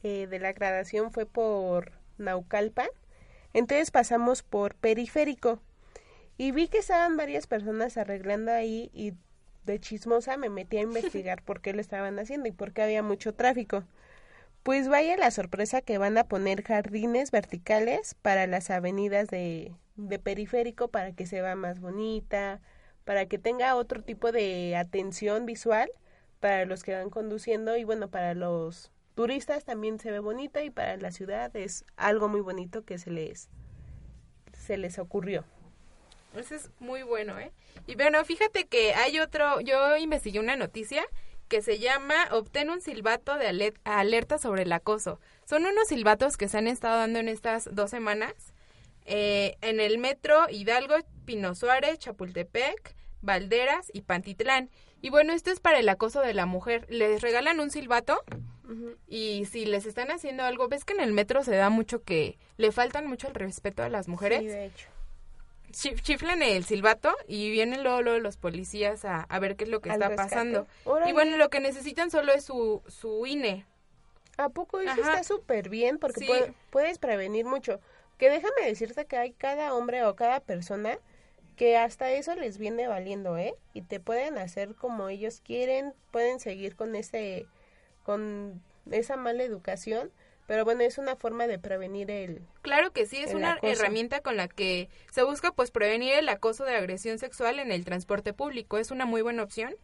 eh, de la graduación fue por Naucalpan, entonces pasamos por Periférico y vi que estaban varias personas arreglando ahí y de chismosa me metí a investigar por qué lo estaban haciendo y por qué había mucho tráfico. Pues vaya la sorpresa que van a poner jardines verticales para las avenidas de, de periférico para que se vea más bonita, para que tenga otro tipo de atención visual para los que van conduciendo y bueno, para los turistas también se ve bonita y para la ciudad es algo muy bonito que se les se les ocurrió. Ese es muy bueno, ¿eh? Y bueno, fíjate que hay otro, yo investigué una noticia que se llama Obtén un silbato de ale- alerta sobre el acoso. Son unos silbatos que se han estado dando en estas dos semanas eh, en el metro Hidalgo, Pino Suárez, Chapultepec, Valderas y Pantitlán. Y bueno, esto es para el acoso de la mujer. Les regalan un silbato y si les están haciendo algo, ves que en el metro se da mucho que le faltan mucho el respeto a las mujeres Sí, de hecho. Chi- chiflan el silbato y vienen luego, luego los policías a, a ver qué es lo que Al está rescate. pasando. Órale. Y bueno, lo que necesitan solo es su, su INE. ¿A poco eso Ajá. está súper bien? Porque Sí. puede- puedes prevenir mucho. Que déjame decirte que hay cada hombre o cada persona que hasta eso les viene valiendo, ¿eh? Y te pueden hacer como ellos quieren, pueden seguir con ese, con esa mala educación, pero bueno, es una forma de prevenir el... Claro que sí, es una acoso. herramienta con la que se busca pues prevenir el acoso de agresión sexual en el transporte público. Es una muy buena opción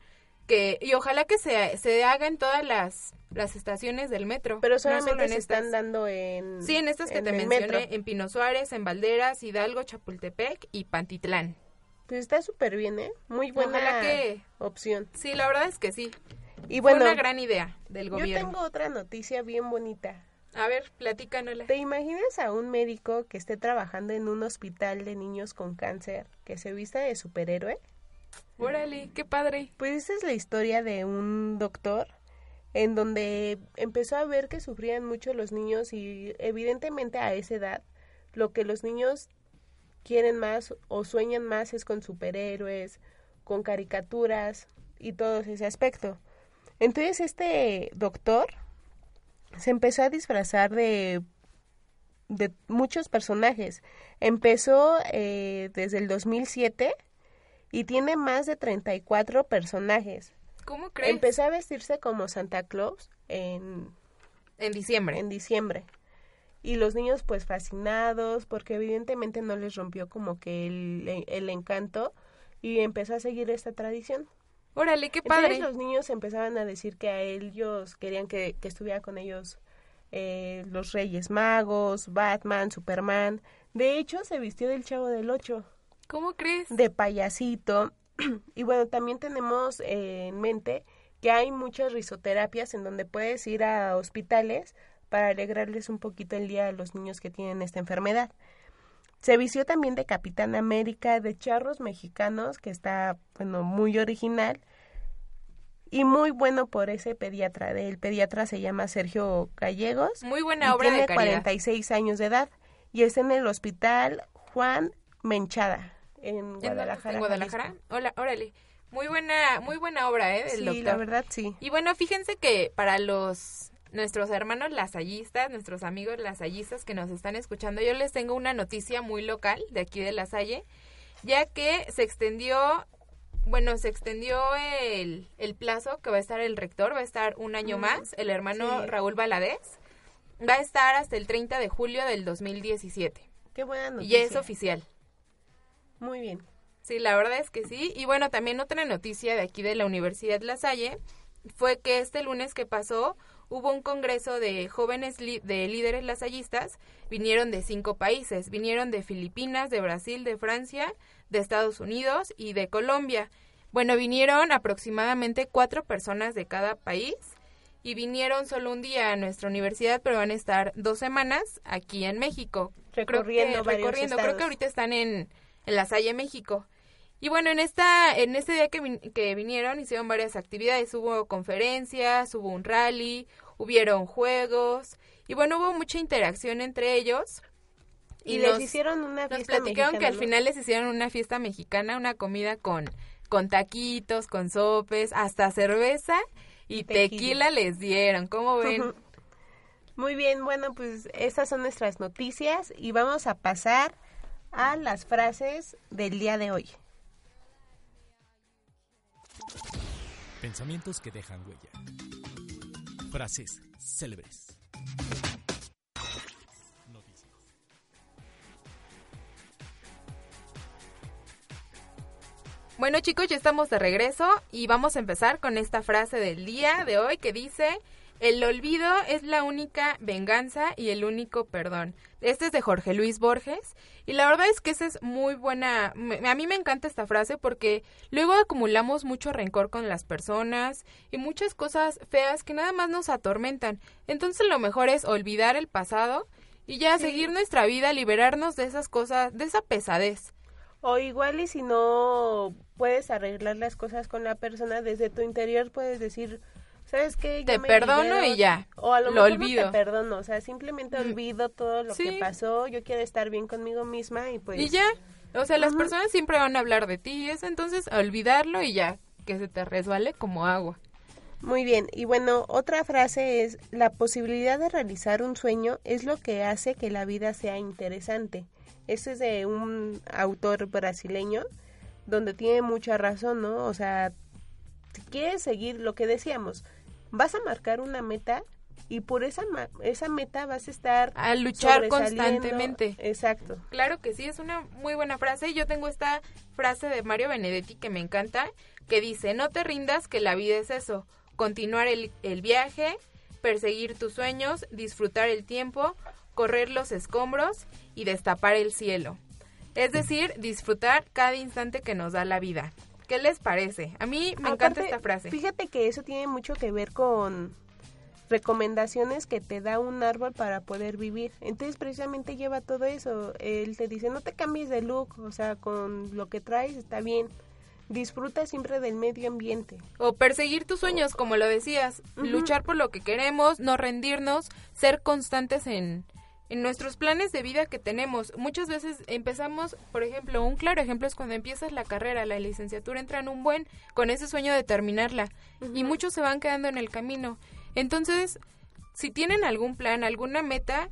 que y ojalá que se, se haga en todas las, las estaciones del metro. Pero no solamente en se están dando en... Sí, en estas que te mencioné, metro. en Pino Suárez, en Valderas, Hidalgo, Chapultepec y Pantitlán. Pues está súper bien, ¿eh? Muy buena Ojalá que- opción. Sí, la verdad es que sí. Y Fue bueno, una gran idea del yo gobierno. tengo otra noticia bien bonita. A ver, platícanosla. ¿Te imaginas a un médico que esté trabajando en un hospital de niños con cáncer que se vista de superhéroe? Órale, qué padre. Pues esta es la historia de un doctor en donde empezó a ver que sufrían mucho los niños y evidentemente a esa edad lo que los niños quieren más o sueñan más es con superhéroes, con caricaturas y todo ese aspecto. Entonces este doctor se empezó a disfrazar de de muchos personajes. Empezó eh, desde el 2007 y tiene más de 34 personajes. ¿Cómo crees? Empezó a vestirse como Santa Claus en, en diciembre. en diciembre. Y los niños pues fascinados porque evidentemente no les rompió como que el, el encanto y empezó a seguir esta tradición. Órale, qué padre. Entonces los niños empezaban a decir que a ellos querían que, que estuviera con ellos eh, los Reyes Magos, Batman, Superman. De hecho, se vistió del Chavo del Ocho, ¿Cómo crees? de payasito. y bueno, también tenemos eh, en mente que hay muchas risoterapias en donde puedes ir a hospitales para alegrarles un poquito el día a los niños que tienen esta enfermedad. Se vistió también de Capitán América, de charros mexicanos, que está, bueno, muy original y muy bueno por ese pediatra. El pediatra se llama Sergio Gallegos. Muy buena y obra tiene de caridad. 46 años de edad y está en el hospital Juan Menchada en. Guadalajara. ¿En Guadalajara? Jalisco. Hola, órale. Muy buena, muy buena obra, ¿eh? Del Sí, doctor. la verdad sí. Y bueno, fíjense que para los nuestros hermanos lasallistas, nuestros amigos lasallistas que nos están escuchando, yo les tengo una noticia muy local de aquí de La Salle, ya que se extendió, bueno, se extendió el, el plazo que va a estar el rector, va a estar un año más, el hermano sí. Raúl Valadez, va a estar hasta el 30 de julio del 2017. Qué buena Y noticia. ya es oficial. Muy bien. Sí, la verdad es que sí. Y bueno, también otra noticia de aquí de la Universidad La Salle fue que este lunes que pasó hubo un congreso de jóvenes de líderes lasallistas. Vinieron de cinco países. Vinieron de Filipinas, de Brasil, de Francia, de Estados Unidos y de Colombia. Bueno, vinieron aproximadamente cuatro personas de cada país y vinieron solo un día a nuestra universidad, pero van a estar dos semanas aquí en México. Creo que- Recorriendo varios recorriendo. Creo que ahorita están en, en La Salle, México. Y bueno, en esta en este día que, vin- que vinieron hicieron varias actividades, hubo conferencias, hubo un rally, hubieron juegos y bueno, hubo mucha interacción entre ellos. Y, les hicieron una nos fiesta platicaron que al final les hicieron una fiesta mexicana, una comida con, con taquitos, con sopes, hasta cerveza y Tequila. tequila, les dieron. ¿Cómo ven? Muy bien, bueno, pues estas son nuestras noticias y vamos a pasar a las frases del día de hoy. Pensamientos que dejan huella. Frases célebres. Bueno chicos, ya estamos de regreso y vamos a empezar con esta frase del día de hoy que dice, el olvido es la única venganza y el único perdón. Este es de Jorge Luis Borges y la verdad es que esa es muy buena, me- a mí me encanta esta frase porque luego acumulamos mucho rencor con las personas y muchas cosas feas que nada más nos atormentan. Entonces lo mejor es olvidar el pasado y ya Sí. seguir nuestra vida, liberarnos de esas cosas, de esa pesadez. O igual y si no puedes arreglar las cosas con la persona, desde tu interior puedes decir, ¿sabes qué? Yo Te me perdono libero", y ya, O a lo, lo mejor olvido. no te perdono, o sea, simplemente Mm. olvido todo lo Sí. que pasó, yo quiero estar bien conmigo misma y pues... Y ya, o sea, las Ujú. personas siempre van a hablar de ti y eso, entonces olvidarlo y ya, que se te resbale como agua. Muy bien, y bueno, otra frase es, la posibilidad de realizar un sueño es lo que hace que la vida sea interesante. Este es de un autor brasileño, donde tiene mucha razón, ¿no? O sea, si quieres seguir lo que decíamos, vas a marcar una meta y por esa, ma- esa meta vas a estar... A luchar constantemente. Exacto. Claro que sí, es una muy buena frase. Yo tengo esta frase de Mario Benedetti que me encanta, que dice, no te rindas, que la vida es eso, continuar el, el viaje, perseguir tus sueños, disfrutar el tiempo, correr los escombros y destapar el cielo. Es decir, disfrutar cada instante que nos da la vida. ¿Qué les parece? A mí me encanta esta frase. Fíjate que eso tiene mucho que ver con recomendaciones que te da un árbol para poder vivir. Entonces precisamente lleva todo eso. Él te dice, no te cambies de look, o sea, con lo que traes está bien. Disfruta siempre del medio ambiente. O perseguir tus sueños, como lo decías, luchar por lo que queremos, no rendirnos, ser constantes en, en nuestros planes de vida que tenemos. Muchas veces empezamos, por ejemplo, un claro ejemplo es cuando empiezas la carrera, la licenciatura, entran un buen con ese sueño de terminarla y muchos se van quedando en el camino. Entonces, si tienen algún plan, alguna meta,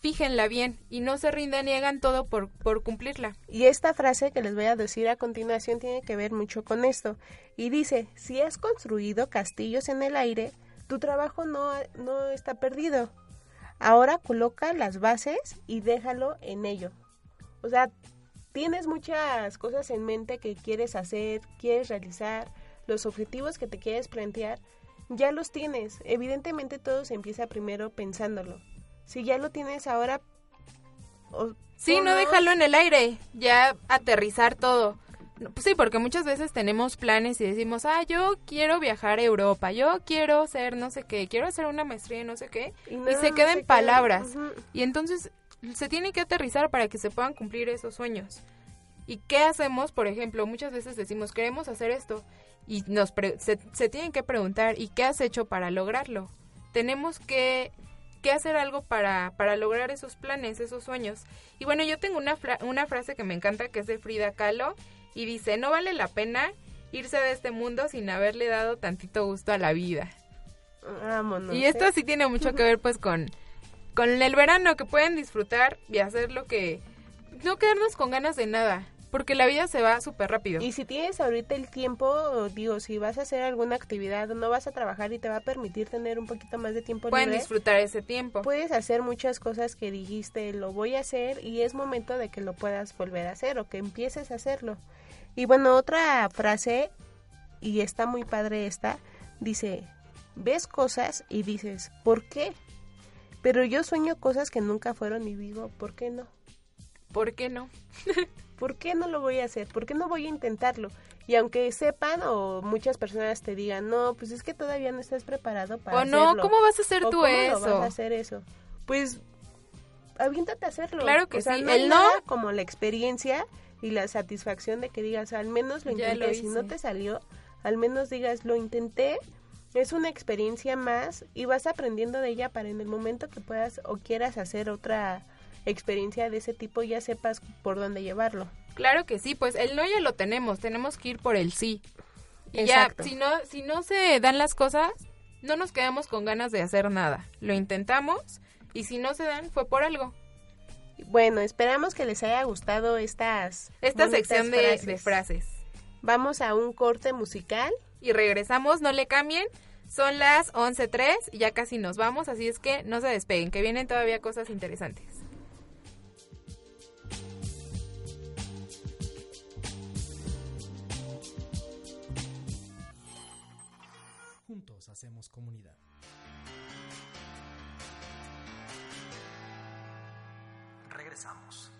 fíjenla bien y no se rindan y hagan todo por, por cumplirla. Y esta frase que les voy a decir a continuación tiene que ver mucho con esto. Y dice, si has construido castillos en el aire, tu trabajo no, no está perdido. Ahora coloca las bases y déjalo en ello. O sea, tienes muchas cosas en mente que quieres hacer, quieres realizar, los objetivos que te quieres plantear, ya los tienes. Evidentemente todo se empieza primero pensándolo. Si ya lo tienes ahora... Sí, no dejarlo en el aire, ya aterrizar todo. No, pues sí, porque muchas veces tenemos planes y decimos, ah, yo quiero viajar a Europa, yo quiero ser no sé qué, quiero hacer una maestría en no sé qué, y, no se queda en queda- palabras. Y entonces se tiene que aterrizar para que se puedan cumplir esos sueños. ¿Y qué hacemos? Por ejemplo, muchas veces decimos, queremos hacer esto, y nos se, se tienen que preguntar, ¿y qué has hecho para lograrlo? Tenemos que que hacer algo para, para lograr esos planes, esos sueños. Y bueno, yo tengo una, una frase que me encanta que es de Frida Kahlo y dice, no vale la pena irse de este mundo sin haberle dado tantito gusto a la vida. Vámonos. Y esto ¿eh? sí tiene mucho que ver pues con, con el verano, que pueden disfrutar y hacer lo que... No quedarnos con ganas de nada porque la vida se va súper rápido. Y si tienes ahorita el tiempo, digo, si vas a hacer alguna actividad, no vas a trabajar y te va a permitir tener un poquito más de tiempo Pueden libre, disfrutar ese tiempo. Puedes hacer muchas cosas que dijiste, lo voy a hacer y es momento de que lo puedas volver a hacer o que empieces a hacerlo. Y bueno, otra frase, y está muy padre esta, dice, ves cosas y dices, ¿por qué? Pero yo sueño cosas que nunca fueron y digo, ¿por qué no? ¿Por qué no? ¿por qué no lo voy a hacer? ¿Por qué no voy a intentarlo? Y aunque sepan o muchas personas te digan, no, pues es que todavía no estás preparado para o no, ¿cómo vas a hacer tú cómo eso? vas a hacer eso? Pues aviéntate a hacerlo. Claro que o sea, sí. No el no como la experiencia y la satisfacción de que digas, al menos lo intenté, lo si no te salió, al menos digas, lo intenté. Es una experiencia más y vas aprendiendo de ella para en el momento que puedas o quieras hacer otra experiencia de ese tipo ya sepas por dónde llevarlo. Claro que sí, pues el no ya lo tenemos, tenemos que ir por el sí. Y Exacto. ya, si no, si no se dan las cosas, no nos quedamos con ganas de hacer nada. Lo intentamos y si no se dan, fue por algo. Bueno, esperamos que les haya gustado estas Esta sección de frases. de frases. Vamos a un corte musical. Y regresamos, no le cambien. Son las 11.03 y ya casi nos vamos, así es que no se despeguen, que vienen todavía cosas interesantes. Juntos hacemos comunidad. Regresamos.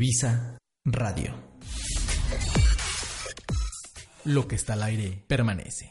Indivisa Radio. Lo que está al aire permanece.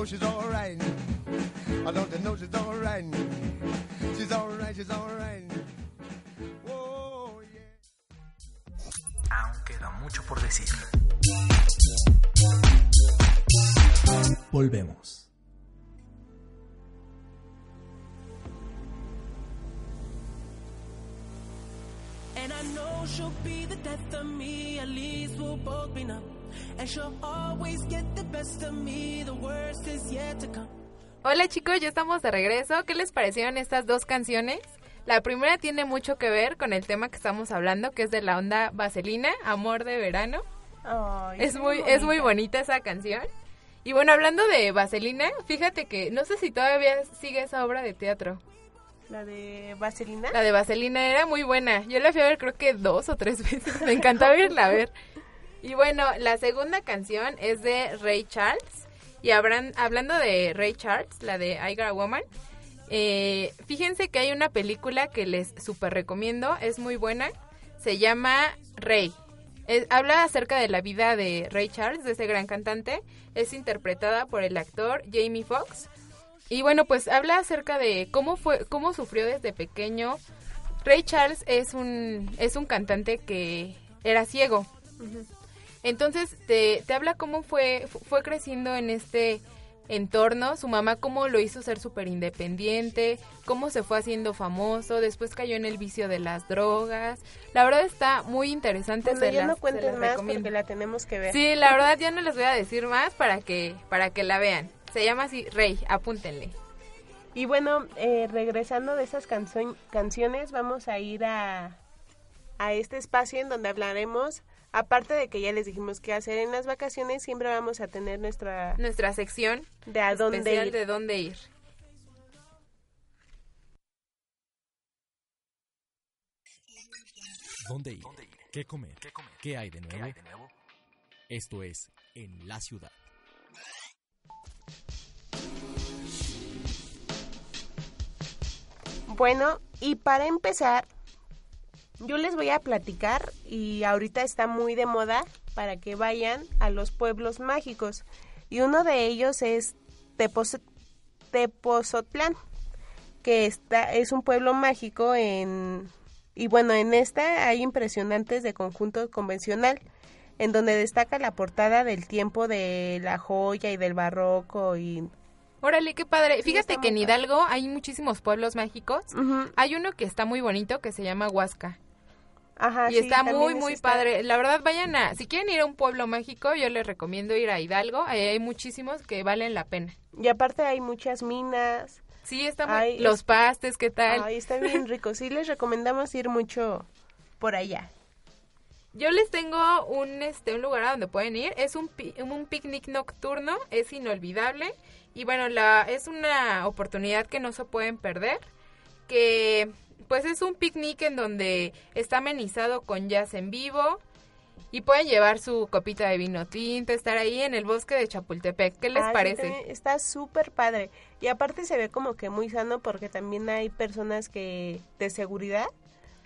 Know she's all right? I don't you know she's all right? She's all right, she's all right. Oh, yeah. Aún queda mucho por decir. Volvemos. And I know she'll be the death of me, at least we'll both be numb. And she'll always get the best of me, the worst is yet to come. Hola chicos, ya estamos de regreso. ¿Qué les parecieron estas dos canciones? La primera tiene mucho que ver con el tema que estamos hablando, que es de la onda vaselina, amor de verano. Es muy, es muy bonita esa canción. Y bueno, hablando de vaselina, fíjate que no sé si todavía sigue esa obra de teatro. La de Vaselina. La de Vaselina era muy buena. Yo la fui a ver creo que dos o tres veces. Me encantaba irla a ver. Y bueno, la segunda canción es de Ray Charles. Y habrán, hablando de Ray Charles, la de I Got a Woman, eh, fíjense que hay una película que les super recomiendo. Es muy buena. Se llama Ray. Habla acerca de la vida de Ray Charles, de ese gran cantante. Es interpretada por el actor Jamie Foxx. Y bueno, pues habla acerca de cómo fue, cómo sufrió desde pequeño. Ray Charles es un, es un cantante que era ciego. Entonces te, te habla cómo fue, fu- fue creciendo en este entorno, su mamá cómo lo hizo ser súper independiente, cómo se fue haciendo famoso, después cayó en el vicio de las drogas. La verdad está muy interesante. Bueno, se ya las- no cuenten más recomiendo. porque la tenemos que ver. Sí, la verdad ya no les voy a decir más para que, para que la vean. Se llama así Rey, apúntenle. Y bueno, eh, regresando de esas canciones, vamos a ir a, a este espacio en donde hablaremos, Aparte de que ya les dijimos qué hacer en las vacaciones, siempre vamos a tener nuestra nuestra sección de a dónde ir. de dónde ir. ¿Dónde ir? ¿Qué comer? ¿Qué, comer? ¿Qué hay de nuevo? Esto es En la Ciudad. Bueno, y para empezar, yo les voy a platicar y ahorita está muy de moda para que vayan a los pueblos mágicos. Y uno de ellos es Tepos- Tepozotlán, que está, es un pueblo mágico en... Y bueno, en esta hay impresionantes de conjunto convencional, en donde destaca la portada del tiempo de la joya y del barroco y... Órale, qué padre. Sí, Fíjate que en. Hidalgo hay muchísimos pueblos mágicos. Hay uno que está muy bonito que se llama Huasca. Ajá, y sí, está muy, muy está- padre. La verdad, vayan a... Si quieren ir a un pueblo mágico, yo les recomiendo ir a Hidalgo. Ahí hay muchísimos que valen la pena. Y aparte hay muchas minas. Sí, está muy... Ay, Los es- pastes, ¿qué tal? Ay, está bien rico. Sí, les recomendamos ir mucho por allá. Yo les tengo un este un lugar a donde pueden ir. Es un, pi- un picnic nocturno, es inolvidable. Y bueno, la, es una oportunidad que no se pueden perder. Que pues es un picnic en donde está amenizado con jazz en vivo. Y pueden llevar su copita de vino tinto, estar ahí en el bosque de Chapultepec. ¿Qué les Ah, parece? está súper padre. Y aparte se ve como que muy sano porque también hay personas que de seguridad.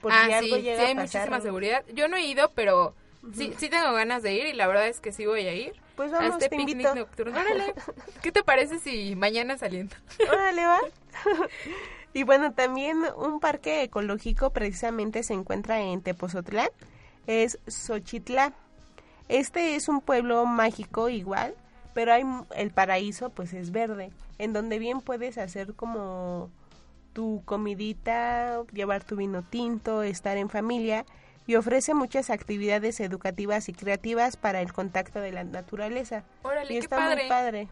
Por si ah, algo sí, llega sí, hay a pasar. muchísima seguridad. Yo no he ido, pero sí, sí tengo ganas de ir y la verdad es que sí voy a ir. Pues a vamos, este te picnic invito. nocturno. Órale, ¿qué te parece si mañana saliendo? Órale, va. y bueno, también un parque ecológico precisamente se encuentra en Tepozotlán. Es Xochitlán. Este es un pueblo mágico igual, pero hay el paraíso pues es verde, en donde bien puedes hacer como tu comidita, llevar tu vino tinto, estar en familia y ofrece muchas actividades educativas y creativas para el contacto de la naturaleza. Órale, y qué está padre. muy padre.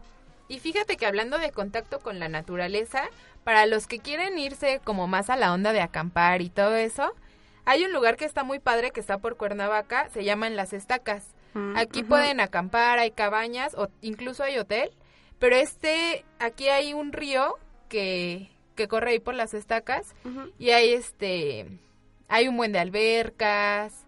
Y fíjate que hablando de contacto con la naturaleza, para los que quieren irse como más a la onda de acampar y todo eso, hay un lugar que está muy padre que está por Cuernavaca, se llaman Las Estacas. Mm, Aquí pueden acampar, hay cabañas o incluso hay hotel, pero este aquí hay un río que que corre ahí por las estacas y hay este hay un buen de albercas.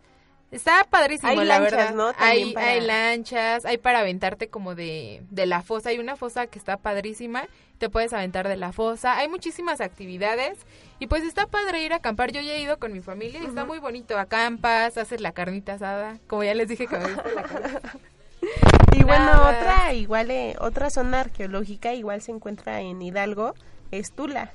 Está padrísimo, Hay la lanchas, verdad. ¿no? Hay, para- hay lanchas, hay para aventarte como de, de la fosa. Hay una fosa que está padrísima, te puedes aventar de la fosa. Hay muchísimas actividades y pues está padre ir a acampar. Yo ya he ido con mi familia y está muy bonito. Acampas, haces la carnita asada, como ya les dije que me gusta la carne. Y bueno, Nada. otra igual, eh, otra zona arqueológica igual se encuentra en Hidalgo, es Tula.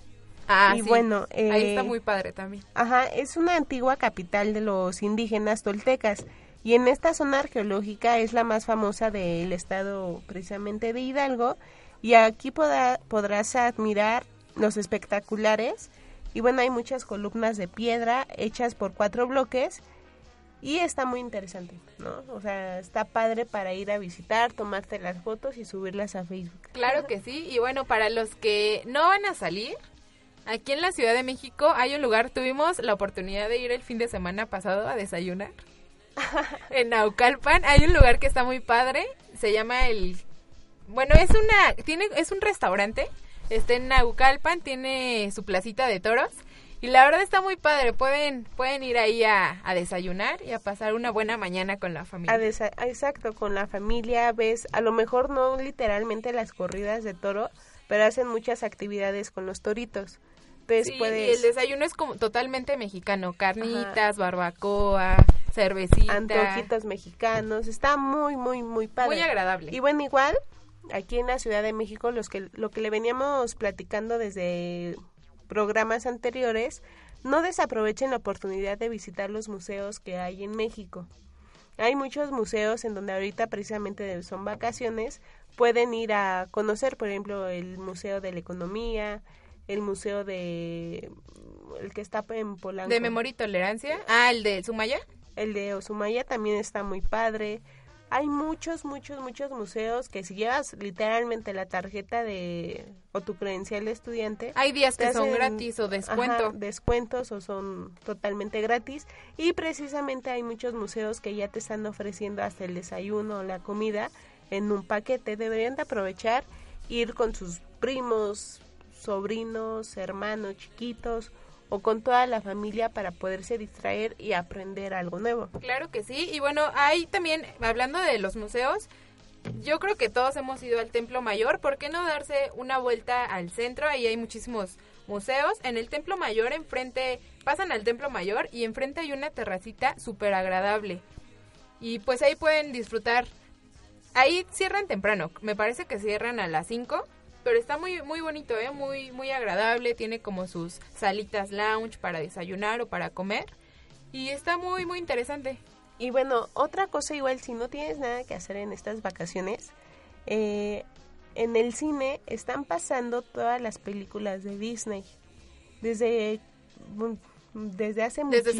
Ah, Y sí. bueno, ahí está eh, muy padre también. Ajá, es una antigua capital de los indígenas toltecas y en esta zona arqueológica es la más famosa del estado precisamente de Hidalgo y aquí podrá- podrás admirar los espectaculares y bueno, hay muchas columnas de piedra hechas por cuatro bloques y está muy interesante, ¿no? O sea, está padre para ir a visitar, tomarte las fotos y subirlas a Facebook. Claro que sí. Y bueno, para los que no van a salir, aquí en la Ciudad de México hay un lugar, tuvimos la oportunidad de ir el fin de semana pasado a desayunar. en Naucalpan hay un lugar que está muy padre, se llama el bueno, es una tiene es un restaurante, está en Naucalpan, tiene su placita de toros y la verdad está muy padre, pueden pueden ir ahí a, a desayunar y a pasar una buena mañana con la familia. A exacto, con la familia ves, a lo mejor no literalmente las corridas de toro, pero hacen muchas actividades con los toritos. Sí, y el desayuno es como totalmente mexicano, carnitas, barbacoa, cervecita. antojitos mexicanos, está muy muy muy padre. Muy agradable. Y bueno, igual aquí en la Ciudad de México los que lo que le veníamos platicando desde programas anteriores, no desaprovechen la oportunidad de visitar los museos que hay en México. Hay muchos museos en donde ahorita precisamente son vacaciones, pueden ir a conocer, por ejemplo, el Museo de la Economía, el Museo de el que está en Polanco. de memoria y tolerancia. Ah, el de Sumaya. El de Osumaya también está muy padre. Hay muchos, muchos, muchos museos que si llevas literalmente la tarjeta de o tu credencial de estudiante, Hay días que son gratis o descuento. ajá, descuentos o son totalmente gratis. Y precisamente hay muchos museos que ya te están ofreciendo hasta el desayuno o la comida en un paquete. Deberían de aprovechar ir con sus primos, sobrinos, hermanos, chiquitos o con toda la familia para poderse distraer y aprender algo nuevo. Claro que sí. Y bueno, hay también, hablando de los museos, yo creo que todos hemos ido al Templo Mayor, ¿por qué no darse una vuelta al centro? Ahí hay muchísimos museos. En el Templo Mayor, enfrente, pasan al Templo Mayor y enfrente hay una terracita súper agradable. Y pues ahí pueden disfrutar. Ahí cierran temprano, me parece que cierran a las 5, pero está muy muy bonito, ¿eh? muy muy agradable, tiene como sus salitas lounge para desayunar o para comer y está muy muy interesante. Y bueno, otra cosa igual, si no tienes nada que hacer en estas vacaciones, eh, en el cine están pasando todas las películas de Disney. Desde, desde hace Desde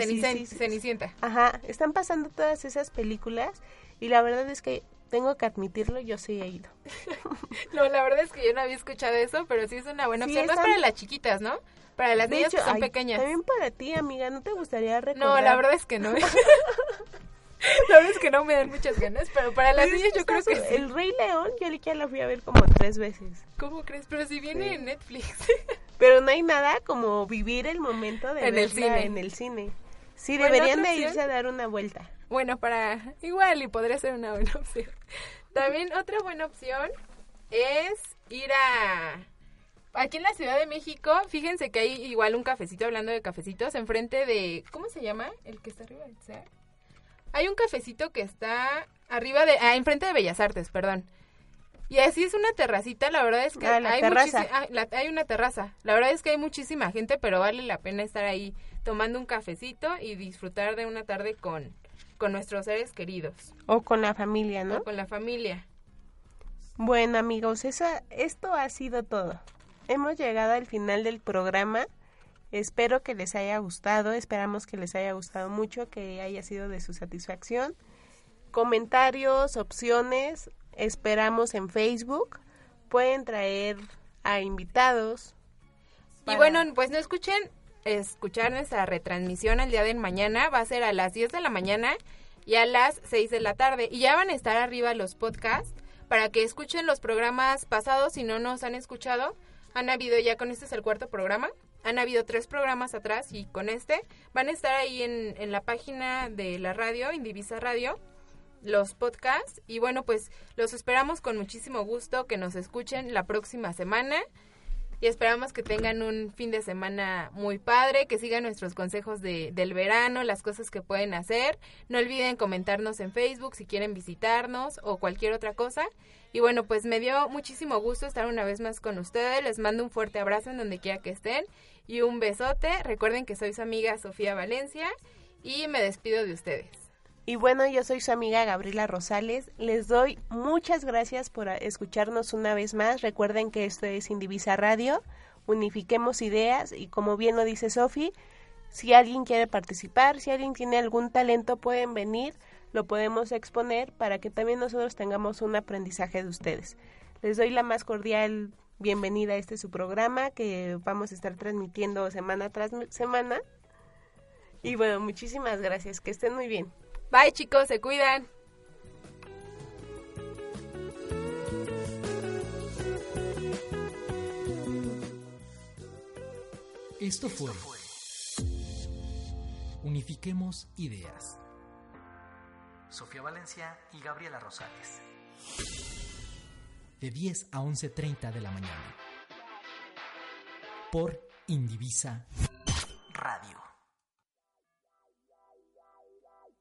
Cenicienta. Ajá, están pasando todas esas películas y la verdad es que tengo que admitirlo, yo sí he ido. No, la verdad es que yo no había escuchado eso, pero sí es una buena opción. Están- para las chiquitas, ¿no? Para las De niñas hecho, que son ay, pequeñas. También para ti, amiga, ¿no te gustaría recordar? No, la verdad es que no. la verdad es que no me dan muchas ganas, pero para las Pues es niñas yo creo que sí. El Rey León, yo ya la fui a ver como tres veces. ¿Cómo crees? Pero si viene Sí. en Netflix. Pero no hay nada como vivir el momento de En el verla cine. en el cine. Sí, Bueno, deberían de irse a dar una vuelta. Bueno, para igual y podría ser una buena opción. También otra buena opción es ir a aquí en la Ciudad de México. Fíjense que hay igual un cafecito hablando de cafecitos enfrente de ¿cómo se llama? El que está arriba del. Hay un cafecito que está arriba de ah, enfrente de Bellas Artes, perdón. Y así es una terracita, la verdad es que Ah, la hay terraza. ah, la- hay una terraza. La verdad es que hay muchísima gente, pero vale la pena estar ahí tomando un cafecito y disfrutar de una tarde con con nuestros seres queridos O con la familia, ¿no? o con la familia. Bueno, amigos, esa, esto ha sido todo. Hemos llegado al final del programa. Espero que les haya gustado, esperamos que les haya gustado mucho, que haya sido de su satisfacción. Comentarios, opciones, esperamos en Facebook. Pueden traer a invitados. Y bueno, pues no escuchen, escuchar nuestra retransmisión al día de mañana. Va a ser a las 10 de la mañana y a las 6 de la tarde. Y ya van a estar arriba los podcasts para que escuchen los programas pasados si no nos han escuchado. Han habido ya con este es el cuarto programa. Han habido tres programas atrás y con este van a estar ahí en, en la página de la radio, Indivisa Radio, los podcasts. Y bueno, pues los esperamos con muchísimo gusto que nos escuchen la próxima semana. Y esperamos que tengan un fin de semana muy padre, que sigan nuestros consejos de, del verano, las cosas que pueden hacer. No olviden comentarnos en Facebook si quieren visitarnos o cualquier otra cosa. Y bueno, pues me dio muchísimo gusto estar una vez más con ustedes. Les mando un fuerte abrazo en donde quiera que estén y un besote. Recuerden que soy su amiga Sofía Valencia y me despido de ustedes. Y bueno, yo soy su amiga Gabriela Rosales. Les doy muchas gracias por escucharnos una vez más. Recuerden que esto es Indivisa Radio. Unifiquemos ideas y como bien lo dice Sofi, si alguien quiere participar, si alguien tiene algún talento, pueden venir, lo podemos exponer para que también nosotros tengamos un aprendizaje de ustedes. Les doy la más cordial bienvenida a este su programa que vamos a estar transmitiendo semana tras semana. Y bueno, muchísimas gracias. Que estén muy bien. Bye chicos, se cuidan. Esto fue Unifiquemos Ideas. Sofía Valencia y Gabriela Rosales. De 10 a 11.30 de la mañana. Por Indivisa Radio.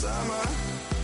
summer.